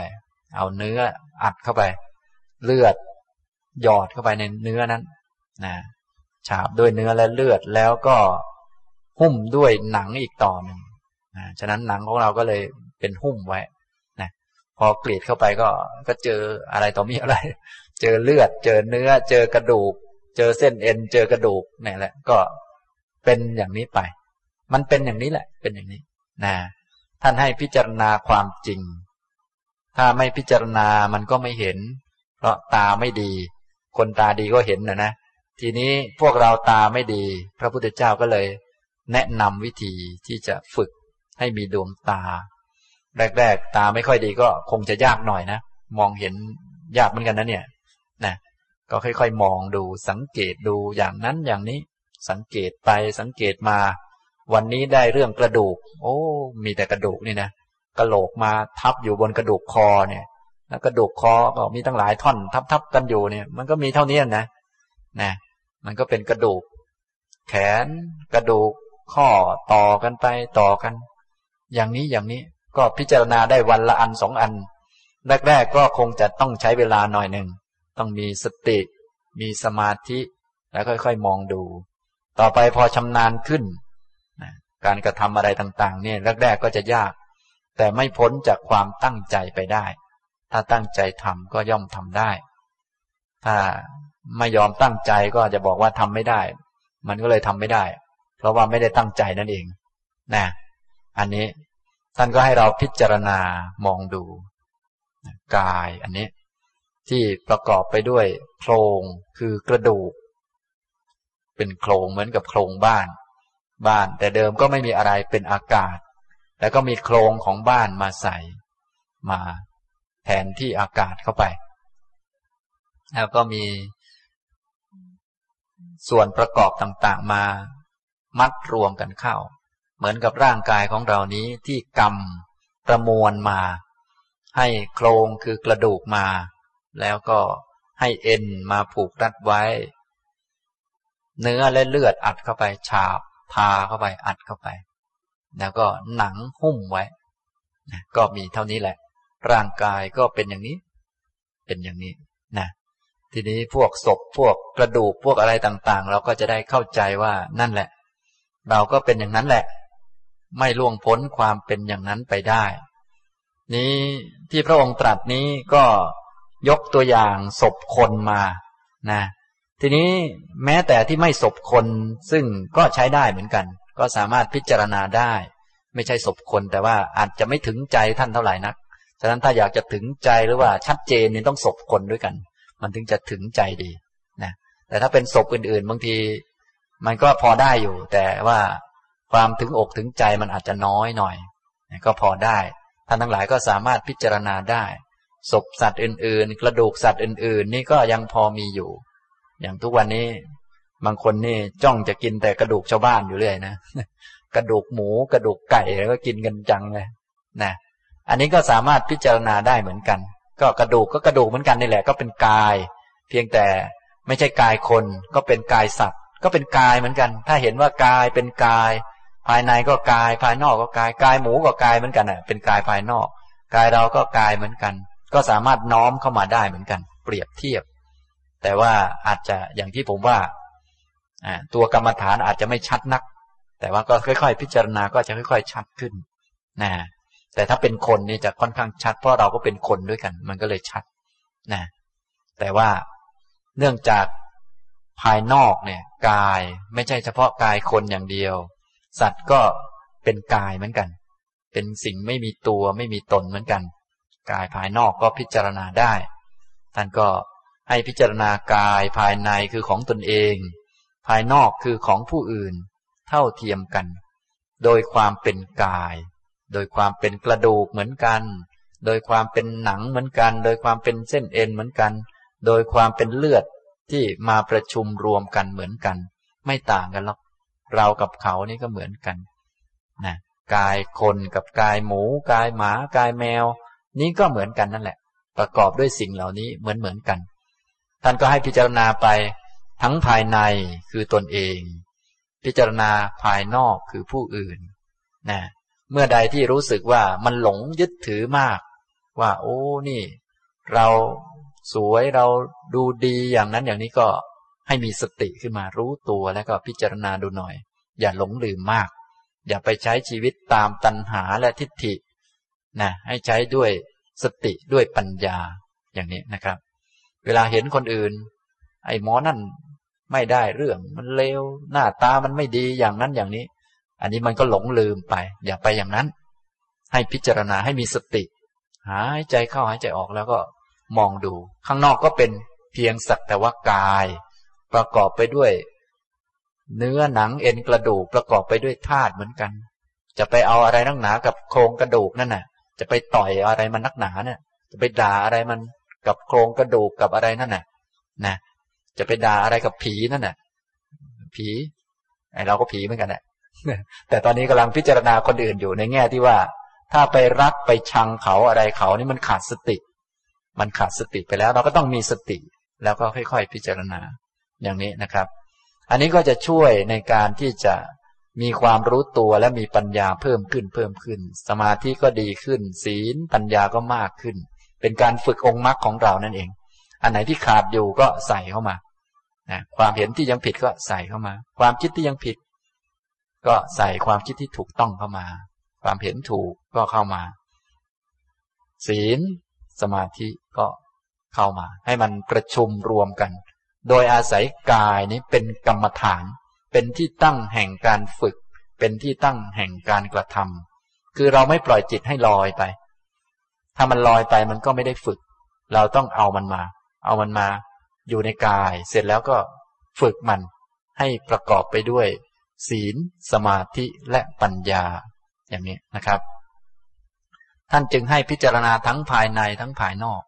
A: เอาเนื้ออัดเข้าไป เลือด หยอดเข้าไปในเนื้อนั้นนะฉาบด้วยเนื้อและเลือดแล้วก็หุ้มด้วยหนังอีกต่อหนึ่งนะฉะนั้นหนังของเราก็เลยเป็นหุ้มไว้นะพอกรีดเข้าไปก็ก็เจออะไรต่อมีอะไร เจอเลือด เจอเนื้อ เจอกระดูก เจอเส้นเอ็น เจอกระดูกนี่แหละ ก็เป็นอย่างนี้ไป มันเป็นอย่างนี้แหละ เป็นอย่างนี้นะท่านให้พิจารณาความจริง ถ้าไม่พิจารณามันก็ไม่เห็น เพราะตาไม่ดี คนตาดีก็เห็นนะนะทีนี้พวกเราตาไม่ดี พระพุทธเจ้าก็เลย แนะนำวิธีที่จะฝึกให้มีดวงตา แรก ๆ ตาไม่ค่อยดีก็คงจะยากหน่อยนะมองเห็นยากเหมือนกันนะเนี่ยนะก็ค่อย ๆ มองดูสังเกตดูอย่างนั้นอย่างนี้ สังเกตไปสังเกตมา วันนี้ได้เรื่องกระดูก โอ้ มีแต่กระดูกนี่นะกระโหลกมาทับอยู่บนกระดูกคอเนี่ย กระดูกคอก็มีตั้งหลายท่อนทับๆกันอยู่เนี่ย มันก็มีเท่านี้นะนะมันก็เป็นกระดูก แขนกระดูกข้อต่อกันไปต่อกัน อย่างนี้อย่างนี้ก็พิจารณาได้วันละอันสองอัน แรก ๆ ก็คงจะต้องใช้เวลาหน่อยหนึ่งต้องมีสติ มีสมาธิแล้วค่อยๆมองดู ต่อไปพอชำนาญขึ้นการกระทำอะไรต่าง ๆ เนี่ยแรกๆก็จะยาก แต่ไม่พ้นจากความตั้งใจไปได้ ถ้าตั้งใจทำก็ย่อมทำได้ ถ้าไม่ยอมตั้งใจก็จะบอกว่าทำไม่ได้ มันก็เลยทำไม่ได้ เพราะว่าไม่ได้ตั้งใจนั่นเองนะอันนี้ท่านก็ให้เราพิจารณามองดู กายอันนี้ ที่ประกอบไปด้วยโครงคือกระดูก เป็นโครงเหมือนกับโครงบ้าน บ้านแต่เดิมก็ไม่มีอะไรเป็นอากาศ แล้วก็มีโครงของบ้านมาใส่มา ทนที่อากาศเข้าไป แล้วก็มีส่วนประกอบต่างๆมามัดรวมกันเข้า เหมือนกับร่างกายของเรานี้ที่กรรมประมวลมา ให้โครงคือกระดูกมา แล้วก็ให้เอ็นมาผูกรัดไว้ เนื้อและเลือดอัดเข้าไปฉาบทาเข้าไปอัดเข้าไป แล้วก็หนังหุ้มไว้ก็มีเท่านี้แหละ ร่างกายก็เป็นอย่างนี้ เป็นอย่างนี้นะทีนี้พวกศพพวกกระดูกพวกอะไรต่าง ๆ เราก็จะได้เข้าใจว่านั่นแหละ เราก็เป็นอย่างนั้นแหละ ไม่ล่วงพ้นความเป็นอย่างนั้นไปได้ นี้ที่พระองค์ตรัสนี้ก็ยกตัวอย่างศพคนมานะทีนี้แม้แต่ที่ไม่ศพคนซึ่งก็ใช้ได้เหมือนกัน ก็สามารถพิจารณาได้ ไม่ใช่ศพคนแต่ว่าอาจจะไม่ถึงใจท่านเท่าไหร่นัก ฉะนั้นถ้าอยากจะถึงใจหรือว่าชัดเจนนี่ต้องศพคนด้วยกัน มันถึงจะถึงใจดีนะแต่ถ้าเป็นศพอื่นๆ บางที มันก็พอได้อยู่ แต่ว่าความถึงอกถึงใจมันอาจจะน้อยหน่อยก็พอได้ท่านทั้งหลายก็สามารถพิจารณาได้ศพสัตว์อื่น ๆ กระดูกสัตว์อื่น ๆ นี่ก็ยังพอมีอยู่ อย่างทุกวันนี้ บางคนนี่จ้องจะกินแต่กระดูกชาวบ้านอยู่เรื่อยนะกระดูกหมูกระดูกไก่แล้วก็กินกันจังเลยนะ อันนี้ก็สามารถพิจารณาได้เหมือนกัน ก็กระดูกก็กระดูกเหมือนกันนี่แหละ ก็เป็นกาย เพียงแต่ไม่ใช่กายคน ก็เป็นกายสัตว์ ก็เป็นกายเหมือนกัน ถ้าเห็นว่ากายเป็นกาย ภายในก็กาย ภายนอกก็กาย กายหมูก็กายเหมือนกันอะ เป็นกายภายนอก กายเราก็กายเหมือนกัน ก็สามารถน้อมเข้ามาได้เหมือนกัน เปรียบเทียบ แต่ว่าอาจจะอย่างที่ผมว่าตัวกรรมฐานอาจจะไม่ชัดนัก แต่ว่าก็ค่อย ๆ พิจารณาก็จะค่อย ๆ ชัดขึ้นนะ แต่ถ้าเป็นคนนี่จะค่อนข้างชัด เพราะเราก็เป็นคนด้วยกัน มันก็เลยชัดนะแต่ว่าเนื่องจากภายนอกเนี่ย กายไม่ใช่เฉพาะกายคนอย่างเดียว สัตว์ก็เป็นกายเหมือนกัน เป็นสิ่งไม่มีตัวไม่มีตนเหมือนกัน กายภายนอกก็พิจารณาได้ ท่านก็ให้พิจารณากายภายในคือของตนเอง ภายนอกคือของผู้อื่น เท่าเทียมกัน โดยความเป็นกาย โดยความเป็นกระดูกเหมือนกัน โดยความเป็นหนังเหมือนกัน โดยความเป็นเส้นเอ็นเหมือนกัน โดยความเป็นเลือดที่มาประชุมรวมกันเหมือนกัน ไม่ต่างกันหรอก เรากับเขานี่ก็เหมือนกันนะกายคนกับกายหมู กายหมา กายแมว นี้ก็เหมือนกันนั่นแหละ ประกอบด้วยสิ่งเหล่านี้เหมือนเหมือนกัน ท่านก็ให้พิจารณาไปทั้งภายในคือตนเอง พิจารณาภายนอกคือผู้อื่นนะ เมื่อใดที่รู้สึกว่ามันหลงยึดถือมาก ว่าโอ้นี่ เราสวยเราดูดีอย่างนั้นอย่างนี้ก็ให้มีสติขึ้นมารู้ตัวแล้วก็พิจารณาดูหน่อย อย่าหลงลืมมาก อย่าไปใช้ชีวิตตามตัณหาและทิฏฐินะให้ใช้ด้วยสติด้วยปัญญาอย่างนี้นะครับ เวลาเห็นคนอื่น ไอ้หมอนั่นไม่ได้เรื่องมันเลวหน้าตามันไม่ดีอย่างนั้นอย่างนี้ อันนี้มันก็หลงลืมไป อย่าไปอย่างนั้น ให้พิจารณาให้มีสติ หายใจเข้าหายใจออกแล้วก็มองดู ข้างนอกก็เป็นเพียงสักแต่ว่ากาย ประกอบไปด้วย เนื้อหนังเอ็นกระดูกประกอบไปด้วยธาตุเหมือนกัน จะไปเอาอะไรนักหนากับโครงกระดูกนั่นน่ะ จะไปต่อยอะไรมันนักหนาเนี่ยจะไปด่าอะไรมันกับโครงกระดูกกับอะไรนั่นน่ะนะจะไปด่าอะไรกับผีนั่นน่ะ ผีไอเราก็ผีเหมือนกันแหละ แต่ตอนนี้กำลังพิจารณาคนอื่นอยู่ในแง่ที่ว่า ถ้าไปรักไปชังเขาอะไรเขานี่มันขาดสติ มันขาดสติไปแล้ว เราก็ต้องมีสติ แล้วก็ค่อย ๆ พิจารณาอย่างนี้นะครับ อันนี้ก็จะช่วยในการที่จะมีความรู้ตัวและมีปัญญาเพิ่มขึ้นเพิ่มขึ้น สมาธิก็ดีขึ้น ศีลปัญญาก็มากขึ้น เป็นการฝึกองค์มรรคของเรานั่นเอง อันไหนที่ขาดอยู่ก็ใส่เข้ามาความเห็นที่ยังผิดก็ใส่เข้ามา ความคิดที่ยังผิด ก็ใส่ความคิดที่ถูกต้องเข้ามา ความเห็นถูกก็เข้ามา ศีล สมาธิก็เข้ามา ให้มันประชุมรวมกัน โดยอาศัยกายนี้เป็นกรรมฐาน เป็นที่ตั้งแห่งการฝึก เป็นที่ตั้งแห่งการกระทำคือเราไม่ปล่อยจิตให้ลอยไป ถ้ามันลอยไปมันก็ไม่ได้ฝึก เราต้องเอามันมา เอามันมา อยู่ในกาย เสร็จแล้วก็ฝึกมันให้ประกอบไปด้วย ศีล สมาธิและปัญญา อย่างนี้นะครับ ท่านจึงให้พิจารณาทั้งภายในทั้งภายนอก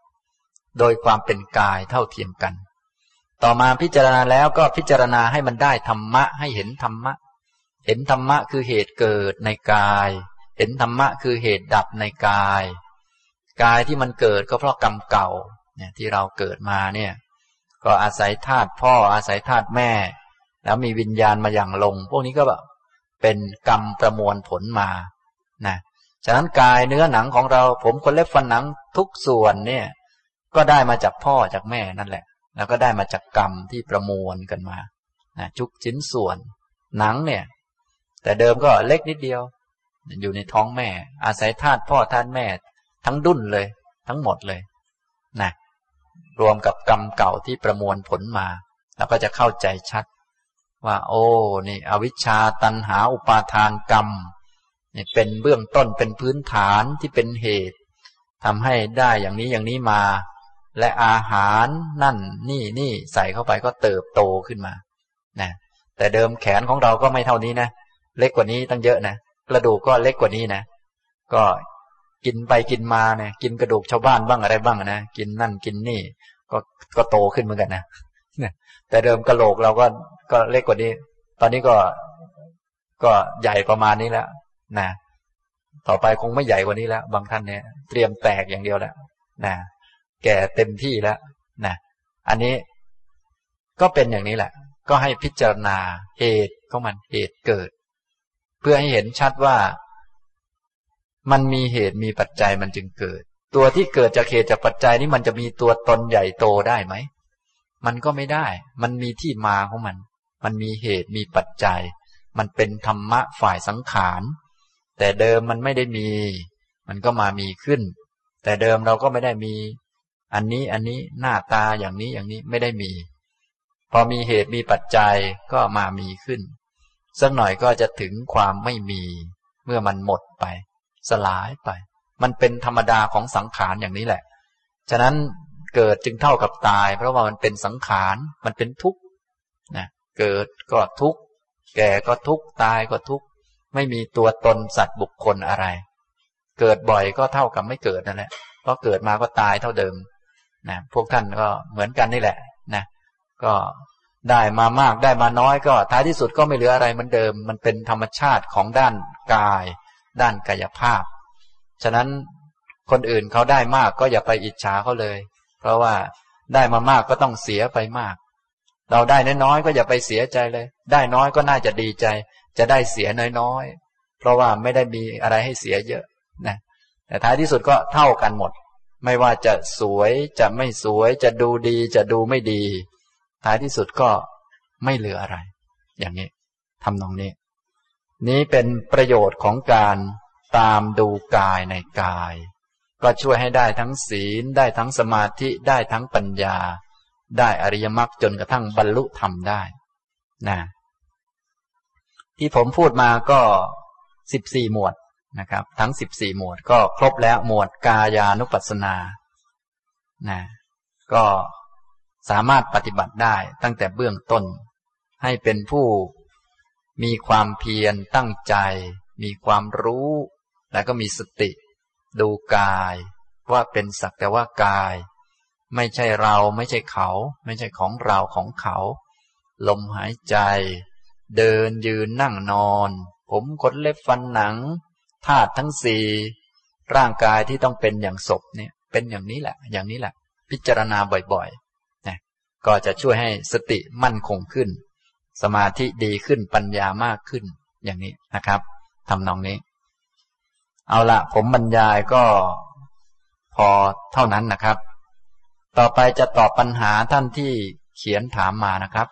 A: โดยความเป็นกายเท่าเทียมกัน ต่อมาพิจารณาแล้วก็พิจารณาให้มันได้ธรรมะให้เห็นธรรมะ เห็นธรรมะคือเหตุเกิดในกาย เห็นธรรมะคือเหตุดับในกาย กายที่มันเกิดก็เพราะกรรมเก่าเนี่ยที่เราเกิดมาเนี่ยก็อาศัยธาตุพ่ออาศัยธาตุแม่ แล้วมีวิญญาณมาอย่างลง พวกนี้ก็แบบเป็นกรรมประมวลผลมานะฉะนั้นกายเนื้อหนังของเรา ผมคนเล็บฟันหนังทุกส่วนเนี่ย ก็ได้มาจากพ่อจากแม่นั่นแหละ แล้วก็ได้มาจากกรรมที่ประมวลกันมานะทุกชิ้นส่วนหนังเนี่ย แต่เดิมก็เล็กนิดเดียว อยู่ในท้องแม่ อาศัยธาตุพ่อธาตุแม่ ทั้งดุนเลย ทั้งหมดเลยนะรวมกับกรรมเก่าที่ประมวลผลมา แล้วก็จะเข้าใจชัด ว่า โอ้นี่ อวิชชาตันหาอุปาทานกรรมนี่เป็นเบื้องต้นเป็นพื้นฐานที่เป็นเหตุทำให้ได้อย่างนี้อย่างนี้มา และอาหารนั่นนี่นี่ใส่เข้าไปก็เติบโตขึ้นมานะแต่เดิมแขนของเราก็ไม่เท่านี้นะเล็กกว่านี้ตั้งเยอะนะกระดูกก็เล็กกว่านี้นะก็กินไปกินมาเนี่ยกินกระดูกชาวบ้านบ้างอะไรบ้างนะกินนั่นกินนี่ ก็ก็โตขึ้นเหมือนกันนะแต่เดิมกระโหลกเราก็ ก็เล็กกว่านี้ ตอนนี้ก็ก็ใหญ่ประมาณนี้แล้วนะต่อไปคงไม่ใหญ่กว่านี้แล้ว บางท่านเนี่ยเตรียมแตกอย่างเดียวแล้วนะแก่เต็มที่แล้วนะอันนี้ก็เป็นอย่างนี้แหละ ก็ให้พิจารณาเหตุของมันเหตุเกิด เพื่อให้เห็นชัดว่า มันมีเหตุมีปัจจัยมันจึงเกิด ตัวที่เกิดจากเหตุจากปัจจัยนี้มันจะมีตัวตนใหญ่โตได้ไหมมันก็ไม่ได้ มันมีที่มาของมัน มันมีเหตุมีปัจจัย มันเป็นธรรมะฝ่ายสังขาร แต่เดิมมันไม่ได้มี มันก็มามีขึ้น แต่เดิมเราก็ไม่ได้มี อันนี้อันนี้หน้าตาอย่างนี้อย่างนี้ไม่ได้มี พอมีเหตุมีปัจจัยก็มามีขึ้น สักหน่อยก็จะถึงความไม่มี เมื่อมันหมดไป สลายไป มันเป็นธรรมดาของสังขารอย่างนี้แหละ ฉะนั้นเกิดจึงเท่ากับตาย เพราะว่ามันเป็นสังขาร มันเป็นทุกข์ เกิดก็ทุกข์แก่ก็ทุกข์ตายก็ทุกข์ไม่มีตัวตนสัตว์บุคคลอะไร เกิดบ่อยก็เท่ากับไม่เกิดนั่นแหละเพราะเกิดมาก็ตายเท่าเดิมนะพวกท่านก็เหมือนกันนี่แหละนะก็ได้มามากได้มาน้อยก็ท้ายที่สุดก็ไม่เหลืออะไรเหมือนเดิม มันเป็นธรรมชาติของด้านกาย ด้านกายภาพ ฉะนั้นคนอื่นเขาได้มากก็อย่าไปอิจฉาเขาเลย เพราะว่าได้มามากก็ต้องเสียไปมาก เราได้น้อยๆก็อย่าไปเสียใจเลย ได้น้อยก็น่าจะดีใจ จะได้เสียน้อยๆ เพราะว่าไม่ได้มีอะไรให้เสียเยอะนะแต่ท้ายที่สุดก็เท่ากันหมด ไม่ว่าจะสวยจะไม่สวย จะดูดีจะดูไม่ดี ท้ายที่สุดก็ไม่เหลืออะไร อย่างนี้ทำนองนี้ นี้เป็นประโยชน์ของการตามดูกายในกาย ก็ช่วยให้ได้ทั้งศีลได้ทั้งสมาธิได้ทั้งปัญญา ได้อริยมรรคจนกระทั่งบรรลุธรรมได้นะที่ผมพูดมาก็สิบสี่หมวดนะครับ ทั้งสิบสี่หมวดก็ครบแล้วหมวดกายานุปัสสนานะก็สามารถปฏิบัติได้ตั้งแต่เบื้องต้น ให้เป็นผู้มีความเพียรตั้งใจ มีความรู้ และก็มีสติ ดูกาย ว่าเป็นสักแต่ว่ากาย ไม่ใช่เราไม่ใช่เขา ไม่ใช่ของเราของเขา ลมหายใจ เดินยืนนั่งนอน ผมขนเล็บฟันหนังธาตุทั้งสี่ร่างกายที่ต้องเป็นอย่างศพเนี่ยเป็นอย่างนี้แหละ อย่างนี้แหละ พิจารณาบ่อยๆนะก็จะช่วยให้สติมั่นคงขึ้น สมาธิดีขึ้นปัญญามากขึ้น อย่างนี้นะครับทำนองนี้ เอาละผมบรรยายก็พอเท่านั้นนะครับ ต่อไปจะตอบปัญหาท่านที่เขียนถามมานะครับ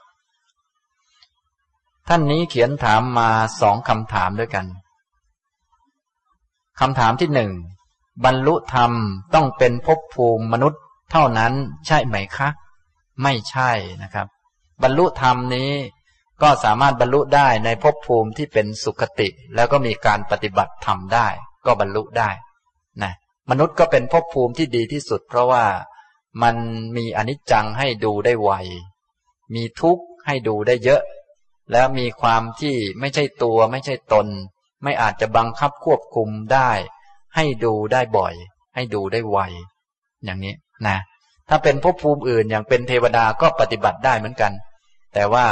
A: ท่านนี้เขียนถามมาสองคำถามด้วยกันคำถามที่หนึ่งบรรลุธรรมต้องเป็นภพภูมิมนุษย์เท่านั้นใช่ไหมคะ ไม่ใช่นะครับ บรรลุธรรมนี้ก็สามารถบรรลุได้ในภพภูมิที่เป็นสุขติ แล้วก็มีการปฏิบัติธรรมได้ ก็บรรลุได้นะมนุษย์ก็เป็นภพภูมิที่ดีที่สุด เพราะว่า มันมีอนิจจังให้ดูได้ไว มีทุกข์ให้ดูได้เยอะ แล้วมีความที่ไม่ใช่ตัวไม่ใช่ตน ไม่อาจจะบังคับควบคุมได้ ให้ดูได้บ่อย ให้ดูได้ไว อย่างนี้นะ ถ้าเป็นภพภูมิอื่นอย่างเป็นเทวดาก็ปฏิบัติได้เหมือนกัน แต่ว่า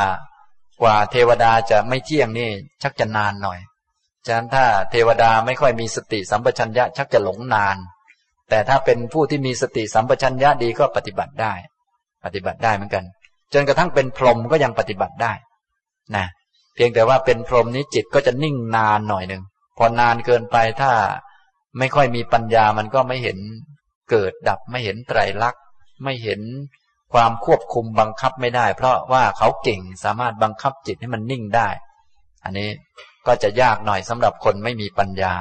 A: กว่าเทวดาจะไม่เที่ยงนี่ชักจะนานหน่อยฉะนั้นถ้าเทวดาไม่ค่อยมีสติสัมปชัญญะชักจะหลงนาน แต่ถ้าเป็นผู้ที่มีสติสัมปชัญญะดีก็ปฏิบัติได้ ปฏิบัติได้เหมือนกัน จนกระทั่งเป็นพรหมก็ยังปฏิบัติได้นะเพียงแต่ว่าเป็นพรหมนี้จิตก็จะนิ่งนานหน่อยหนึ่งพอนานเกินไปถ้าไม่ค่อยมีปัญญามันก็ไม่เห็นเกิดดับไม่เห็นไตรลักษณ์ไม่เห็นความควบคุมบังคับไม่ได้ เพราะว่าเขาเก่งสามารถบังคับจิตให้มันนิ่งได้ อันนี้ก็จะยากหน่อยสำหรับคนไม่มีปัญญา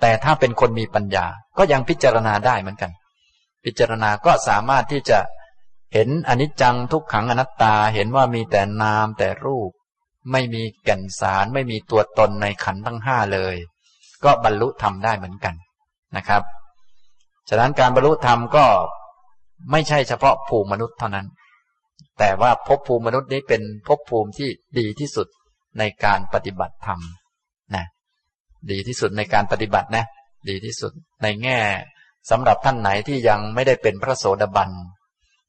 A: แต่ถ้าเป็นคนมีปัญญาก็ยังพิจารณาได้เหมือนกัน พิจารณาก็สามารถที่จะเห็นอนิจจังทุกขังอนัตตาเห็นว่ามีแต่นามแต่รูป ไม่มีแก่นสารไม่มีตัวตนในขันทั้งห้าเลย ก็บรรลุธรรมได้เหมือนกันนะครับ ฉะนั้นการบรรลุธรรมก็ไม่ใช่เฉพาะภูมิมนุษย์เท่านั้น แต่ว่าภพภูมิมนุษย์นี้เป็นภพภูมิที่ดีที่สุดในการปฏิบัติธรรม ดีที่สุดในการปฏิบัตินะ ดีที่สุดในแง่สำหรับท่านไหนที่ยังไม่ได้เป็นพระโสดาบัน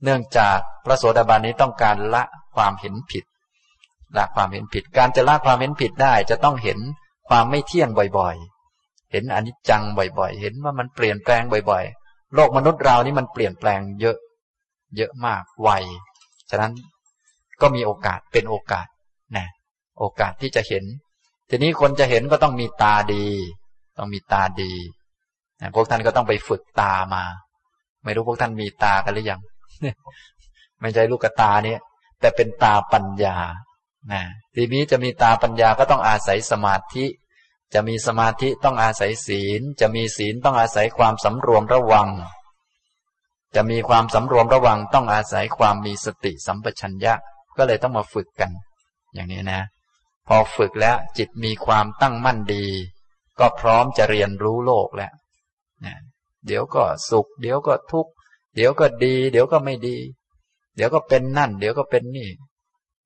A: เนื่องจากพระโสดาบันนี้ต้องการละความเห็นผิด ละความเห็นผิด การจะละความเห็นผิดได้จะต้องเห็นความไม่เที่ยงบ่อยๆ เห็นอนิจจังบ่อยๆ เห็นว่ามันเปลี่ยนแปลงบ่อยๆ โลกมนุษย์เรานี่มันเปลี่ยนแปลงเยอะ เยอะมาก ไว ฉะนั้นก็มีโอกาสเป็นโอกาสนะโอกาสที่จะเห็น ทีนี้คนจะเห็นก็ต้องมีตาดี ต้องมีตาดี พวกท่านก็ต้องไปฝึกตามา ไม่รู้พวกท่านมีตากันหรือยัง ไม่ใช่ลูกตาเนี่ยแต่เป็นตาปัญญานะทีนี้จะมีตาปัญญาก็ต้องอาศัยสมาธิ จะมีสมาธิต้องอาศัยศีล จะมีศีลต้องอาศัยความสำรวมระวัง จะมีความสำรวมระวังต้องอาศัยความมีสติสัมปชัญญะ ก็เลยต้องมาฝึกกัน อย่างนี้นะ พอฝึกแล้วจิตมีความตั้งมั่นดี ก็พร้อมจะเรียนรู้โลกแล้วนะเดี๋ยวก็สุข เดี๋ยวก็ทุกข์ เดี๋ยวก็ดี เดี๋ยวก็ไม่ดี เดี๋ยวก็เป็นนั่น เดี๋ยวก็เป็นนี่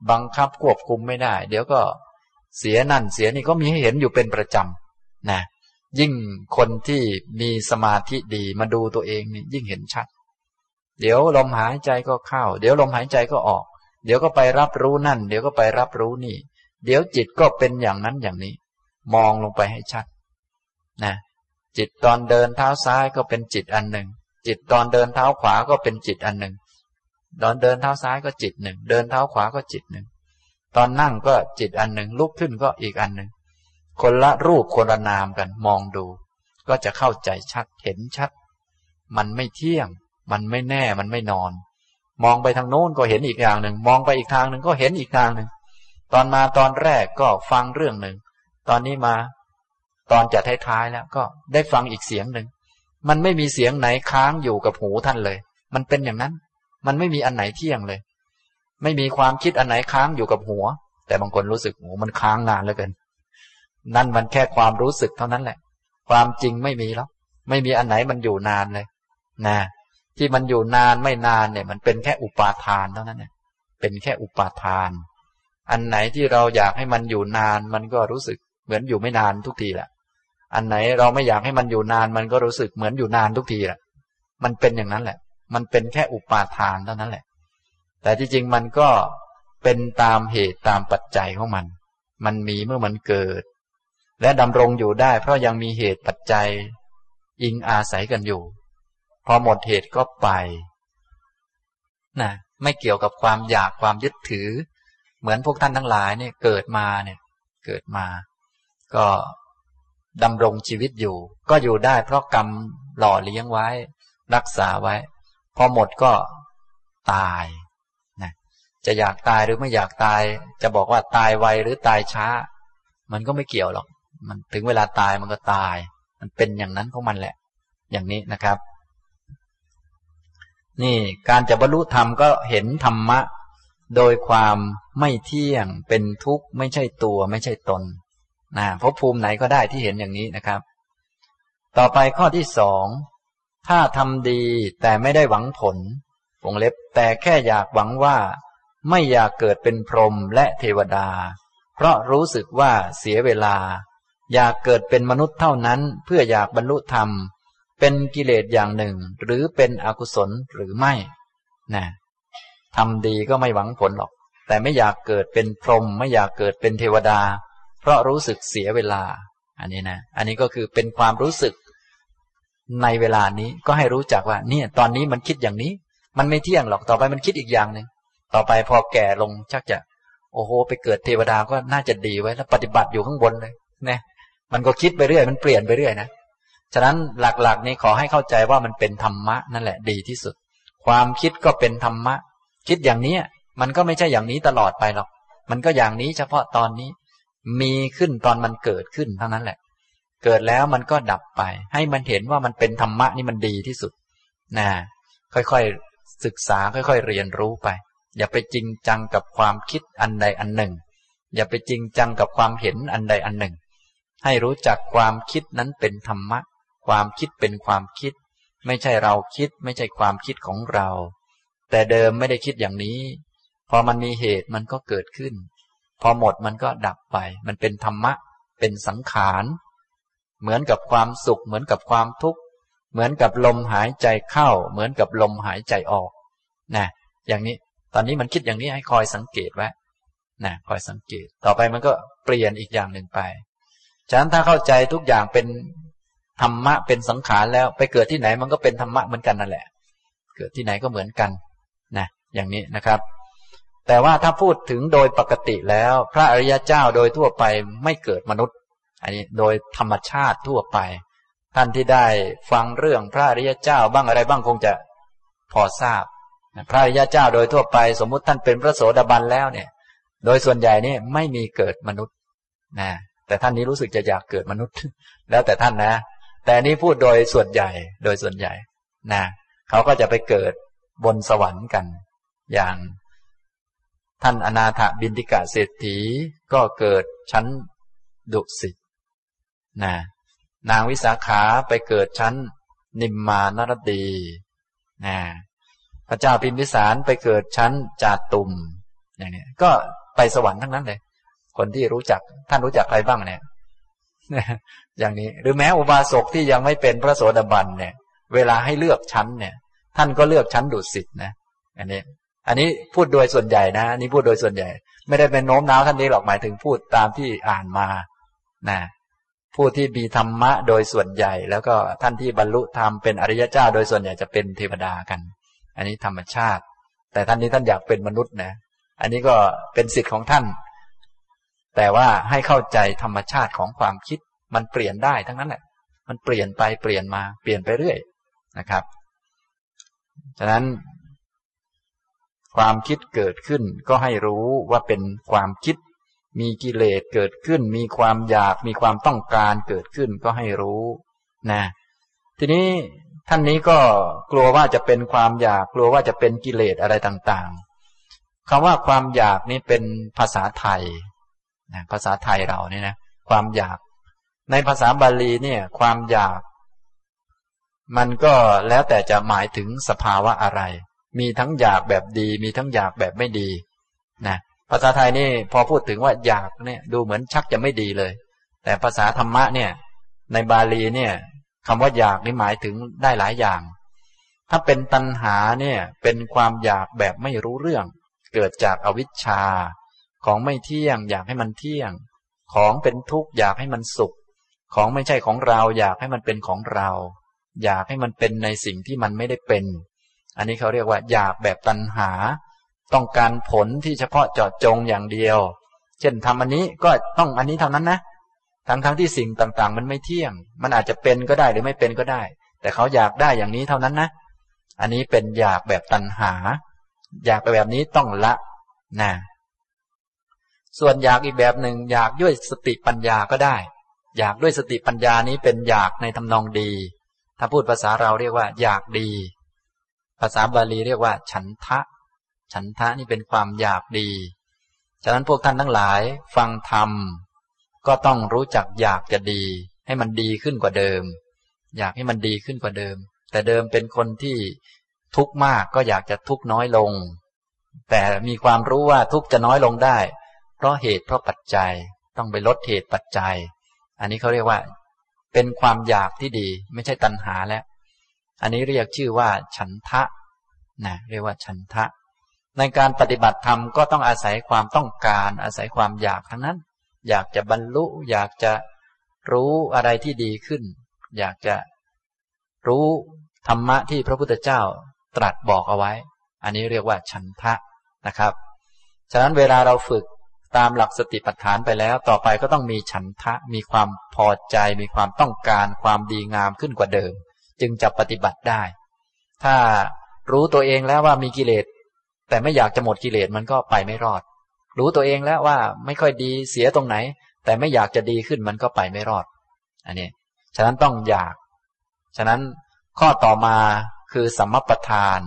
A: บังคับควบคุมไม่ได้ เดี๋ยวก็เสียนั่นเสียนี่ก็มีให้เห็นอยู่เป็นประจำนะยิ่งคนที่มีสมาธิดีมาดูตัวเองนี่ยิ่งเห็นชัด เดี๋ยวลมหายใจก็เข้า เดี๋ยวลมหายใจก็ออก เดี๋ยวก็ไปรับรู้นั่น เดี๋ยวก็ไปรับรู้นี่ เดี๋ยวจิตก็เป็นอย่างนั้นอย่างนี้ มองลงไปให้ชัดนะจิตตอนเดินเท้าซ้ายก็เป็นจิตอันหนึ่ง จิตตอนเดินเท้าขวาก็เป็นจิตอันหนึ่ง ตอนเดินเท้าซ้ายก็จิตหนึ่ง เดินเท้าขวาก็จิตหนึ่ง ตอนนั่งก็จิตอันหนึ่ง ลุกขึ้นก็อีกอันหนึ่ง คนละรูปคนละนามกันมองดู ก็จะเข้าใจชัดเห็นชัด มันไม่เที่ยง มันไม่แน่มันไม่นอน มองไปทางโน้นก็เห็นอีกอย่างหนึ่ง มองไปอีกทางหนึ่งก็เห็นอีกทางหนึ่ง ตอนมาตอนแรกก็ฟังเรื่องหนึ่ง ตอนนี้มา ตอนจะท้ายๆแล้วก็ได้ฟังอีกเสียงหนึ่ง มันไม่มีเสียงไหนค้างอยู่กับหูท่านเลย มันเป็นอย่างนั้น มันไม่มีอันไหนเที่ยงเลย ไม่มีความคิดอันไหนค้างอยู่กับหัว แต่บางคนรู้สึกโอ้มันค้างนานเหลือเกิน นั่นมันแค่ความรู้สึกเท่านั้นแหละ ความจริงไม่มีแล้ว ไม่มีอันไหนมันอยู่นานเลย นะ ที่มันอยู่นานไม่นานเนี่ย มันเป็นแค่อุปาทานเท่านั้นเนี่ยเป็นแค่อุปาทาน อันไหนที่เราอยากให้มันอยู่นาน มันก็รู้สึกเหมือนอยู่ไม่นานทุกทีแหละอันไหนเราไม่อยากให้มันอยู่นาน มันก็รู้สึกเหมือนอยู่นานทุกทีแหละมันเป็นอย่างนั้นแหละ มันเป็นแค่อุปาทานเท่านั้นแหละ แต่ที่จริงมันก็เป็นตามเหตุตามปัจจัยของมัน มันมีเมื่อมันเกิด และดำรงอยู่ได้ เพราะยังมีเหตุปัจจัย อิงอาศัยกันอยู่ พอหมดเหตุก็ไปนะไม่เกี่ยวกับความอยากความยึดถือ เหมือนพวกท่านทั้งหลายเนี่ยเกิดมาเนี่ยเกิดมา ก็ดำรงชีวิตอยู่ ก็อยู่ได้เพราะกรรมหล่อเลี้ยงไว้ รักษาไว้ พอหมดก็ตายนะจะอยากตายหรือไม่อยากตาย จะบอกว่าตายไวหรือตายช้า มันก็ไม่เกี่ยวหรอก มันถึงเวลาตายมันก็ตาย มันเป็นอย่างนั้นของมันแหละ อย่างนี้นะครับ นี่การจะบรรลุธรรมก็เห็นธรรมะ โดยความไม่เที่ยงเป็นทุกข์ไม่ใช่ตัวไม่ใช่ตนนะภพภูมิไหนก็ได้ที่เห็นอย่างนี้นะครับ ต่อไปข้อที่สองถ้าทำดีแต่ไม่ได้หวังผลวงเล็บแต่แค่อยากหวังว่า ไม่อยากเกิดเป็นพรหมและเทวดา เพราะรู้สึกว่าเสียเวลา อยากเกิดเป็นมนุษย์เท่านั้น เพื่ออยากบรรลุธรรม เป็นกิเลสอย่างหนึ่ง หรือเป็นอกุศลหรือไม่นะ ทำดีก็ไม่หวังผลหรอก แต่ไม่อยากเกิดเป็นพรหมไม่อยากเกิดเป็นเทวดา เพราะรู้สึกเสียเวลา อันนี้นะ อันนี้ก็คือเป็นความรู้สึกในเวลานี้ก็ให้รู้จักว่า เนี่ย ตอนนี้มันคิดอย่างนี้ มันไม่เที่ยงหรอกต่อไปมันคิดอีกอย่างหนึ่งต่อไปพอแก่ลงชักจะ โอ้โห ไปเกิดเทวดาก็น่าจะดีไว้แล้วปฏิบัติอยู่ข้างบนเลยนะมันก็คิดไปเรื่อย มันเปลี่ยนไปเรื่อยนะฉะนั้นหลักๆนี้ขอให้เข้าใจว่ามันเป็นธรรมะนั่นแหละดีที่สุด ความคิดก็เป็นธรรมะ คิดอย่างนี้มันก็ไม่ใช่อย่างนี้ตลอดไปหรอก มันก็อย่างนี้เฉพาะตอนนี้ มีขึ้นตอนมันเกิดขึ้นเท่านั้นแหละ เกิดแล้วมันก็ดับไป ให้มันเห็นว่ามันเป็นธรรมะนี่มันดีที่สุดนะค่อยๆศึกษาค่อยๆเรียนรู้ไป อย่าไปจริงจังกับความคิดอันใดอันหนึ่ง อย่าไปจริงจังกับความเห็นอันใดอันหนึ่ง ให้รู้จักความคิดนั้นเป็นธรรมะ ความคิดเป็นความคิด ไม่ใช่เราคิด ไม่ใช่ความคิดของเรา แต่เดิมไม่ได้คิดอย่างนี้ พอมันมีเหตุมันก็เกิดขึ้น พอหมดมันก็ดับไป มันเป็นธรรมะ เป็นสังขาร เหมือนกับความสุข เหมือนกับความทุกข์ เหมือนกับลมหายใจเข้า เหมือนกับลมหายใจออกนะอย่างนี้ ตอนนี้มันคิดอย่างนี้ให้คอยสังเกตไว้นะคอยสังเกต ต่อไปมันก็เปลี่ยนอีกอย่างหนึ่งไป ฉะนั้นถ้าเข้าใจทุกอย่างเป็นธรรมะเป็นสังขารแล้ว ไปเกิดที่ไหนมันก็เป็นธรรมะเหมือนกันนั่นแหละ เกิดที่ไหนก็เหมือนกัน อย่างนี้นะครับ แต่ว่าถ้าพูดถึงโดยปกติแล้ว พระอริยเจ้าโดยทั่วไปไม่เกิดมนุษย์ อันนี้โดยธรรมชาติทั่วไป ท่านที่ได้ฟังเรื่องพระอริยเจ้าบ้างอะไรบ้างคงจะพอทราบ พระอริยเจ้าโดยทั่วไป สมมุติท่านเป็นพระโสดาบันแล้วเนี่ย โดยส่วนใหญ่นี่ไม่มีเกิดมนุษย์นะแต่ท่านนี้รู้สึกจะอยากเกิดมนุษย์ แล้วแต่ท่านนะ แต่นี้พูดโดยส่วนใหญ่ โดยส่วนใหญ่นะเขาก็จะไปเกิดบนสวรรค์กัน อย่าง ท่านอนาถบินติกะเศรษฐีก็เกิดชั้นดุสิตนะนางวิสาขาไปเกิดชั้นนิมมานรดีนะพระเจ้าพิมพิสารไปเกิดชั้นจาตุมอย่างนี้ก็ไปสวรรค์ทั้งนั้นเลย คนที่รู้จักท่านรู้จักใครบ้างเนี่ยอย่างนี้ หรือแม้อุบาสกที่ยังไม่เป็นพระโสดาบันเนี่ย เวลาให้เลือกชั้นเนี่ย ท่านก็เลือกชั้นดุสิตนะ อันนี้ อันนี้พูดโดยส่วนใหญ่นะนนี้พูดโดยส่วนใหญ่ ไม่ได้เป็นโน้มน้าวท่านนี้หรอกหมายถึงพูดตามที่อ่านมานะผู้ที่มีธรรมะโดยส่วนใหญ่ แล้วก็ท่านที่บรรลุธรรมเป็นอริยเจ้า โดยส่วนใหญ่จะเป็นเทวดากัน อันนี้ธรรมชาติ แต่ท่านนี้ท่านอยากเป็นมนุษย์นะ อันนี้ก็เป็นสิทธิ์ของท่าน แต่ว่าให้เข้าใจธรรมชาติของความคิดมันเปลี่ยนได้ทั้งนั้นแหละ มันเปลี่ยนไปเปลี่ยนมาเปลี่ยนไปเรื่อยนะครับ ฉะนั้น ความคิดเกิดขึ้น ก็ให้รู้ว่าเป็นความคิด มีกิเลสเกิดขึ้น มีความอยากมีความต้องการเกิดขึ้นก็ให้รู้นะทีนี้ท่านนี้ก็กลัวว่าจะเป็นความอยากกลัวว่าจะเป็นกิเลสอะไรต่างๆคำว่าความอยากนี่เป็นภาษาไทยนะภาษาไทยเราเนี่ยนะความอยาก ในภาษาบาลีเนี่ย ความอยาก มันก็แล้วแต่จะหมายถึงสภาวะอะไร มีทั้งอยากแบบดี มีทั้งอยากแบบไม่ดีนะภาษาไทยนี่พอพูดถึงว่าอยากเนี่ยดูเหมือนชักจะไม่ดีเลย แต่ภาษาธรรมะเนี่ย ในบาลีเนี่ยคำว่าอยากนี่หมายถึงได้หลายอย่าง ถ้าเป็นตัณหาเนี่ยเป็นความอยากแบบไม่รู้เรื่อง เกิดจากอวิชชา ของไม่เที่ยง อยากให้มันเที่ยง ของเป็นทุกข์อยากให้มันสุข ของไม่ใช่ของเรา อยากให้มันเป็นของเรา อยากให้มันเป็นในสิ่งที่มันไม่ได้เป็น อันนี้เขาเรียกว่าอยากแบบตัณหา ต้องการผลที่เฉพาะเจาะจงอย่างเดียว เช่นทำอันนี้ก็ต้องอันนี้เท่านั้นนะทั้งทั้งที่สิ่งต่างๆ มันไม่เที่ยง มันอาจจะเป็นก็ได้หรือไม่เป็นก็ได้ แต่เขาอยากได้อย่างนี้เท่านั้นนะ อันนี้เป็นอยากแบบตัณหา อยากไปแบบนี้ต้องละนะส่วนอยากอีกแบบหนึ่งอยากด้วยสติปัญญาก็ได้ อยากด้วยสติปัญญานี้เป็นอยากในทำนองดี ถ้าพูดภาษาเราเรียกว่า อยากดี ภาษาบาลีเรียกว่า ฉันทะ ฉันทะนี่เป็นความอยากดี ฉะนั้นพวกท่านทั้งหลายฟังธรรม ก็ต้องรู้จักอยากจะดี ให้มันดีขึ้นกว่าเดิม อยากให้มันดีขึ้นกว่าเดิม แต่เดิมเป็นคนที่ทุกข์มากก็อยากจะทุกข์น้อยลง แต่มีความรู้ว่าทุกข์จะน้อยลงได้ เพราะเหตุเพราะปัจจัยต้องไปลดเหตุปัจจัย อันนี้เขาเรียกว่า เป็นความอยากที่ดี ไม่ใช่ตัณหาแล้ว อันนี้เรียกชื่อว่าฉันทะนะเรียกว่าฉันทะ ในการปฏิบัติธรรมก็ต้องอาศัยความต้องการอาศัยความอยากทั้งนั้น อยากจะบรรลุ อยากจะรู้อะไรที่ดีขึ้น อยากจะรู้ธรรมะที่พระพุทธเจ้าตรัสบอกเอาไว้ อันนี้เรียกว่าฉันทะนะครับ ฉะนั้นเวลาเราฝึกตามหลักสติปัฏฐานไปแล้ว ต่อไปก็ต้องมีฉันทะ มีความพอใจ มีความต้องการ ความดีงามขึ้นกว่าเดิม จึงจะปฏิบัติได้ ถ้ารู้ตัวเองแล้วว่ามีกิเลส แต่ไม่อยากจะหมดกิเลสมันก็ไปไม่รอด รู้ตัวเองแล้วว่าไม่ค่อยดีเสียตรงไหน แต่ไม่อยากจะดีขึ้นมันก็ไปไม่รอด อันนี้ ฉะนั้นต้องอยาก ฉะนั้นข้อต่อมาคือสัมมปทาน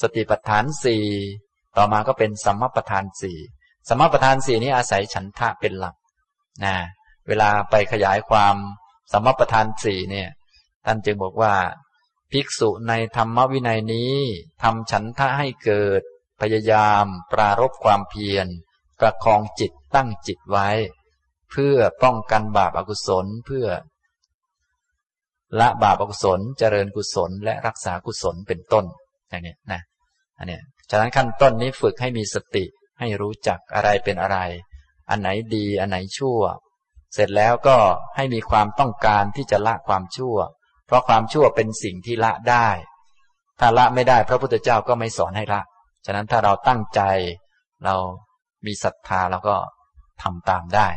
A: สติปัฏฐานสี่ต่อมาก็เป็นสัมมปทานสี่สัมมประทานสี่นี้อาศัยฉันทะเป็นหลักนะเวลาไปขยายความสัมมประทานสี่เนี่ย ท่านจึงบอกว่า ภิกษุในธรรมวินัยนี้ทำฉันทะให้เกิด พยายาม ปรารบความเพียร ประคองจิตตั้งจิตไว้ เพื่อป้องกันบาปอากุศลเพื่อ ละบาปอกุศลเจริญกุศล และรักษากุศลเป็นต้นอย่างนี้นะอันนี้ฉะนั้นขั้นต้นนี้ฝึกให้มีสติให้รู้จักอะไรเป็นอะไร อันไหนดีอันไหนชั่ว เสร็จแล้วก็ให้มีความต้องการที่จะละความชั่ว เพราะความชั่วเป็นสิ่งที่ละได้ ถ้าละไม่ได้พระพุทธเจ้าก็ไม่สอนให้ละ ฉะนั้นถ้าเราตั้งใจ เรามีศรัทธาเราก็ทำตามได้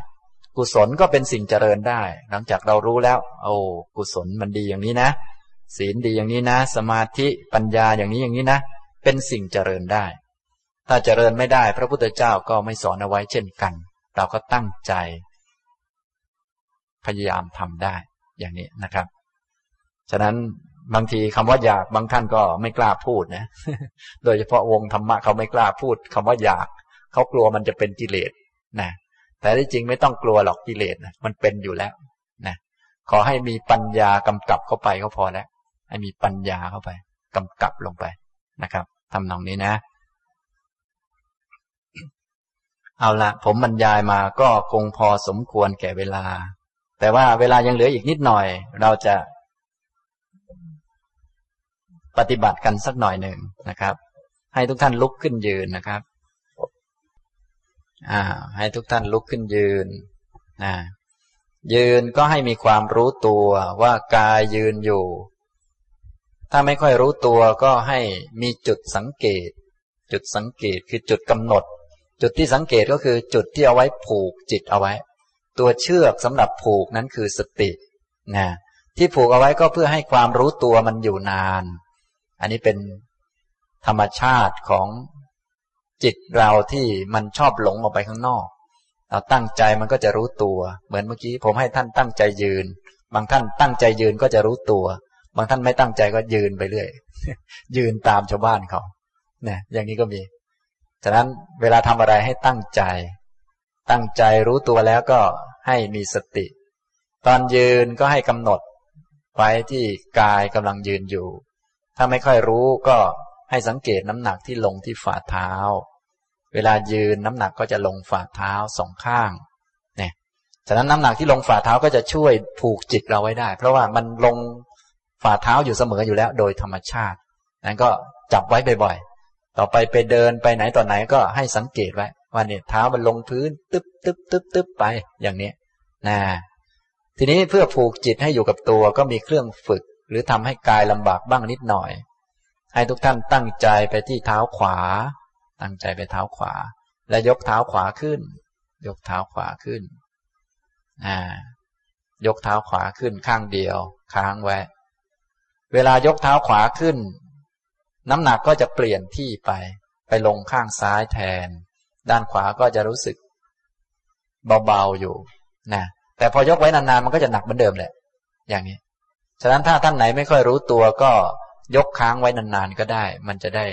A: กุศลก็เป็นสิ่งเจริญได้ หลังจากเรารู้แล้ว โอ้กุศลมันดีอย่างนี้นะ ศีลดีอย่างนี้นะ สมาธิปัญญาอย่างนี้อย่างนี้นะ เป็นสิ่งเจริญได้ ถ้าเจริญไม่ได้ พระพุทธเจ้าก็ไม่สอนเอาไว้เช่นกัน เราก็ตั้งใจ พยายามทำได้อย่างนี้นะครับ ฉะนั้นบางทีคำว่าอยากบางท่านก็ไม่กล้าพูดนะ โดยเฉพาะวงธรรมะเขาไม่กล้าพูดคำว่าอยาก เขากลัวมันจะเป็นกิเลสนะแต่ที่จริงไม่ต้องกลัวหรอกกิเลสนะมันเป็นอยู่แล้วนะขอให้มีปัญญากำกับเข้าไปก็พอแล้ว ให้มีปัญญาเข้าไปกำกับลงไปนะครับทำนองนี้นะ เอาละผมบรรยายมาก็คงพอสมควรแก่เวลา แต่ว่าเวลายังเหลืออีกนิดหน่อย เราจะ ปฏิบัติกันสักหน่อยหนึ่งนะครับ ให้ทุกท่านลุกขึ้นยืนนะครับอ่าให้ทุกท่านลุกขึ้นยืนนะยืนก็ให้มีความรู้ตัวว่ากายยืนอยู่ ถ้าไม่ค่อยรู้ตัวก็ให้มีจุดสังเกต จุดสังเกตคือจุดกำหนด จุดที่สังเกตก็คือจุดที่เอาไว้ผูกจิตเอาไว้ ตัวเชือกสำหรับผูกนั้นคือสตินะที่ผูกเอาไว้ก็เพื่อให้ความรู้ตัวมันอยู่นาน อันนี้เป็นธรรมชาติของจิตเราที่มันชอบหลงออกไปข้างนอก เราตั้งใจมันก็จะรู้ตัว เหมือนเมื่อกี้ผมให้ท่านตั้งใจยืน บางท่านตั้งใจยืนก็จะรู้ตัว บางท่านไม่ตั้งใจก็ยืนไปเรื่อย ยืนตามชาวบ้านเขาเนี่ยอย่างนี้ก็มี ฉะนั้นเวลาทำอะไรให้ตั้งใจ ตั้งใจรู้ตัวแล้วก็ให้มีสติ ตอนยืนก็ให้กำหนด ไว้ที่กายกำลังยืนอยู่ ถ้าไม่ค่อยรู้ก็ให้สังเกตน้ำหนักที่ลงที่ฝ่าเท้า เวลายืนน้ำหนักก็จะลงฝ่าเท้าสองข้างเนี่ยฉะนั้นน้ำหนักที่ลงฝ่าเท้าก็จะช่วยผูกจิตเราไว้ได้ เพราะว่ามันลงฝ่าเท้าอยู่เสมออยู่แล้ว โดยธรรมชาตินั้นก็จับไว้บ่อยๆ ต่อไปไปเดินไปไหนต่อไหนก็ให้สังเกตไว้ว่าเนี่ยเท้ามันลงพื้น ตึ๊บตึ๊บตึ๊บตึ๊บไปอย่างนี้นะทีนี้เพื่อผูกจิตให้อยู่กับตัวก็มีเครื่องฝึก หรือทำให้กายลำบากบ้างนิดหน่อย ให้ทุกท่านตั้งใจไปที่เท้าขวา ตั้งใจไปเท้าขวา และยกเท้าขวาขึ้น ยกเท้าขวาขึ้นอ่ายกเท้าขวาขึ้นข้างเดียว ค้างไว้ เวลายกเท้าขวาขึ้น น้ำหนักก็จะเปลี่ยนที่ไป ไปลงข้างซ้ายแทน ด้านขวาก็จะรู้สึก เบาๆอยู่นะแต่พอยกไว้นานๆมันก็จะหนักเหมือนเดิมแหละ อย่างนี้ ฉะนั้นถ้าท่านไหนไม่ค่อยรู้ตัวก็ยกค้างไว้นานๆก็ได้ มันจะได้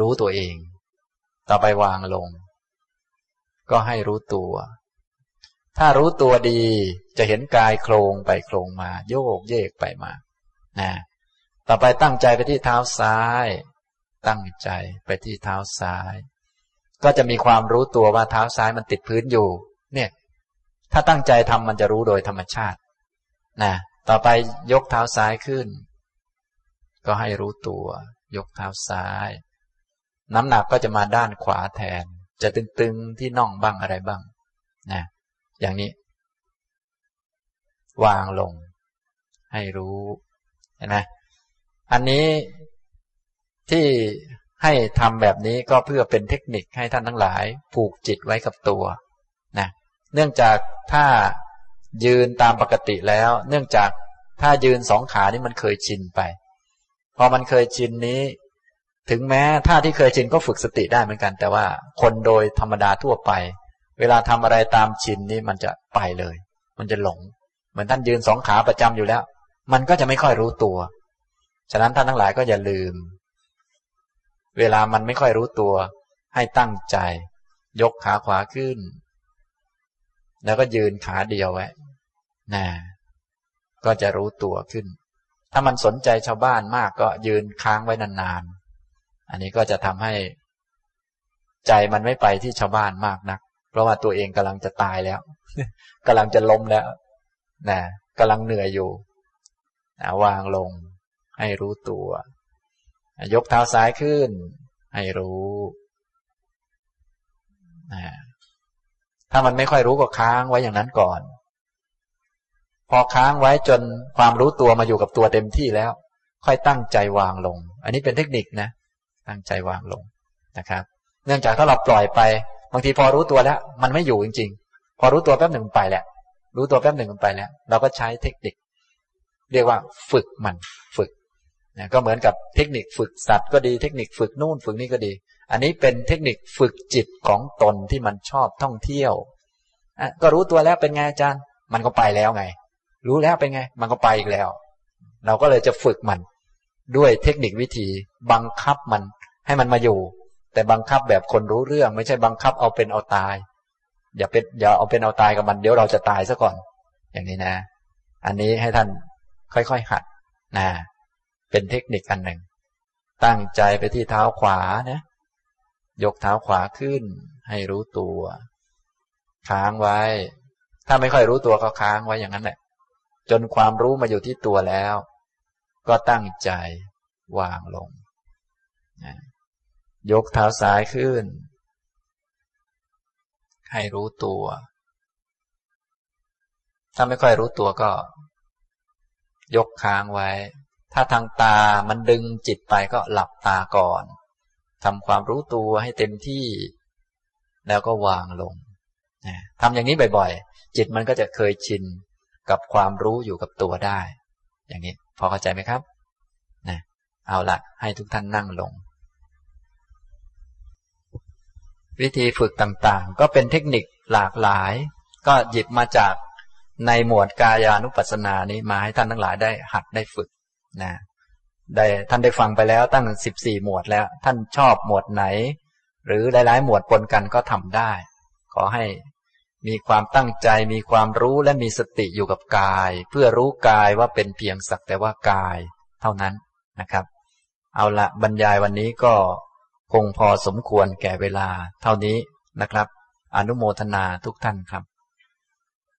A: รู้ตัวเอง ต่อไปวางลง ก็ให้รู้ตัว ถ้ารู้ตัวดีจะเห็นกายโครงไปโครงมา โยกเยกไปมานะต่อไปตั้งใจไปที่เท้าซ้าย ตั้งใจไปที่เท้าซ้าย ก็จะมีความรู้ตัวว่าเท้าซ้ายมันติดพื้นอยู่ เนี่ย ถ้าตั้งใจทำมันจะรู้โดยธรรมชาติ นะ ต่อไปยกเท้าซ้ายขึ้น ก็ให้รู้ตัว ยกเท้าซ้าย น้ำหนักก็จะมาด้านขวาแทน จะตึงๆที่น่องบ้างอะไรบ้างนะอย่างนี้ วางลง ให้รู้เห็นไหมอันนี้ที่ให้ทำแบบนี้ก็เพื่อเป็นเทคนิคให้ท่านทั้งหลาย ผูกจิตไว้กับตัวนะเนื่องจากถ้า ยืนตามปกติแล้ว เนื่องจากถ้ายืนสองขานี่มันเคยชินไป พอมันเคยชินนี้ ถึงแม้ท่าที่เคยชินก็ฝึกสติได้เหมือนกัน แต่ว่าคนโดยธรรมดาทั่วไป เวลาทำอะไรตามชินนี้มันจะไปเลย มันจะหลง เหมือนท่านยืนสองขาประจำอยู่แล้ว มันก็จะไม่ค่อยรู้ตัว ฉะนั้นท่านทั้งหลายก็อย่าลืม เวลามันไม่ค่อยรู้ตัว ให้ตั้งใจ ยกขาขวาขึ้น แล้วก็ยืนขาเดียวไว้นะก็จะรู้ตัวขึ้น ถ้ามันสนใจชาวบ้านมากก็ยืนค้างไว้นานๆ อันนี้ก็จะทำให้ ใจมันไม่ไปที่ชาวบ้านมากนัก เพราะว่าตัวเองกำลังจะตายแล้วกำลังจะล้มแล้วนะกำลังเหนื่อยอยู่นะวางลง ให้รู้ตัว ยกเท้าซ้ายขึ้น ให้รู้นะ ถ้ามันไม่ค่อยรู้ก็ค้างไว้อย่างนั้นก่อน พอค้างไว้จนความรู้ตัวมาอยู่กับตัวเต็มที่แล้ว ค่อยตั้งใจวางลง อันนี้เป็นเทคนิคนะ ตั้งใจวางลงนะครับ เนื่องจากถ้าเราปล่อยไป บางทีพอรู้ตัวแล้ว มันไม่อยู่จริง ๆ พอรู้ตัวแป๊บหนึ่งไปแหล้วรู้ตัวแป๊บหนึ่งมันไปแล้ว เราก็ใช้เทคนิค เรียกว่าฝึกมันฝึกนะก็เหมือนกับเทคนิคฝึกสัตว์ก็ดีเทคนิคฝึกนู่นฝึกนี่ก็ดี อันนี้เป็นเทคนิคฝึกจิตของตนที่มันชอบท่องเที่ยวก็รู้ตัวแล้วเป็นไงอาจารย์ มันก็ไปแล้วไง รู้แล้วเป็นไง มันก็ไปอีกแล้ว เราก็เลยจะฝึกมัน ด้วยเทคนิควิธี บังคับมันให้มันมาอยู่ แต่บังคับแบบคนรู้เรื่อง ไม่ใช่บังคับเอาเป็นเอาตาย อย่าเป็นอย่าเอาเป็นเอาตายกับมันเดี๋ยวเราจะตายซะก่อน อย่างนี้นะ อันนี้ให้ท่านค่อยๆหัดนะเป็นเทคนิคอันหนึ่ง ตั้งใจไปที่เท้าขวานะ ยกเท้าขวาขึ้น ให้รู้ตัว ค้างไว้ ถ้าไม่ค่อยรู้ตัวก็ค้างไว้อย่างนั้นแหละ จนความรู้มาอยู่ที่ตัวแล้ว ก็ตั้งใจวางลง ยกเท้าซ้ายขึ้น ให้รู้ตัว ถ้าไม่ค่อยรู้ตัวก็ ยกค้างไว้ ถ้าทางตามันดึงจิตไปก็หลับตาก่อน ทำความรู้ตัวให้เต็มที่ แล้วก็วางลงทำอย่างนี้บ่อยๆ จิตมันก็จะเคยชินกับความรู้อยู่กับตัวได้ อย่างนี้ พอเข้าใจไหมครับนะเอาละให้ทุกท่านนั่งลง วิธีฝึกต่างๆ ก็เป็นเทคนิคหลากหลาย ก็หยิบมาจากในหมวดกายานุปัสสนานี้มาให้ท่านทั้งหลายได้หัดได้ฝึกนะ ได้ท่านได้ฟังไปแล้วตั้งสิบสี่หมวดแล้ว ท่านชอบหมวดไหน หรือหลาย ๆ หมวดปนกันก็ทำได้ ขอให้มีความตั้งใจมีความรู้และมีสติอยู่กับกาย เพื่อรู้กายว่าเป็นเพียงสักแต่ว่ากาย เท่านั้นนะครับ เอาละบรรยายวันนี้ก็คงพอสมควรแก่เวลาเท่านี้นะครับ อนุโมทนาทุกท่านครับ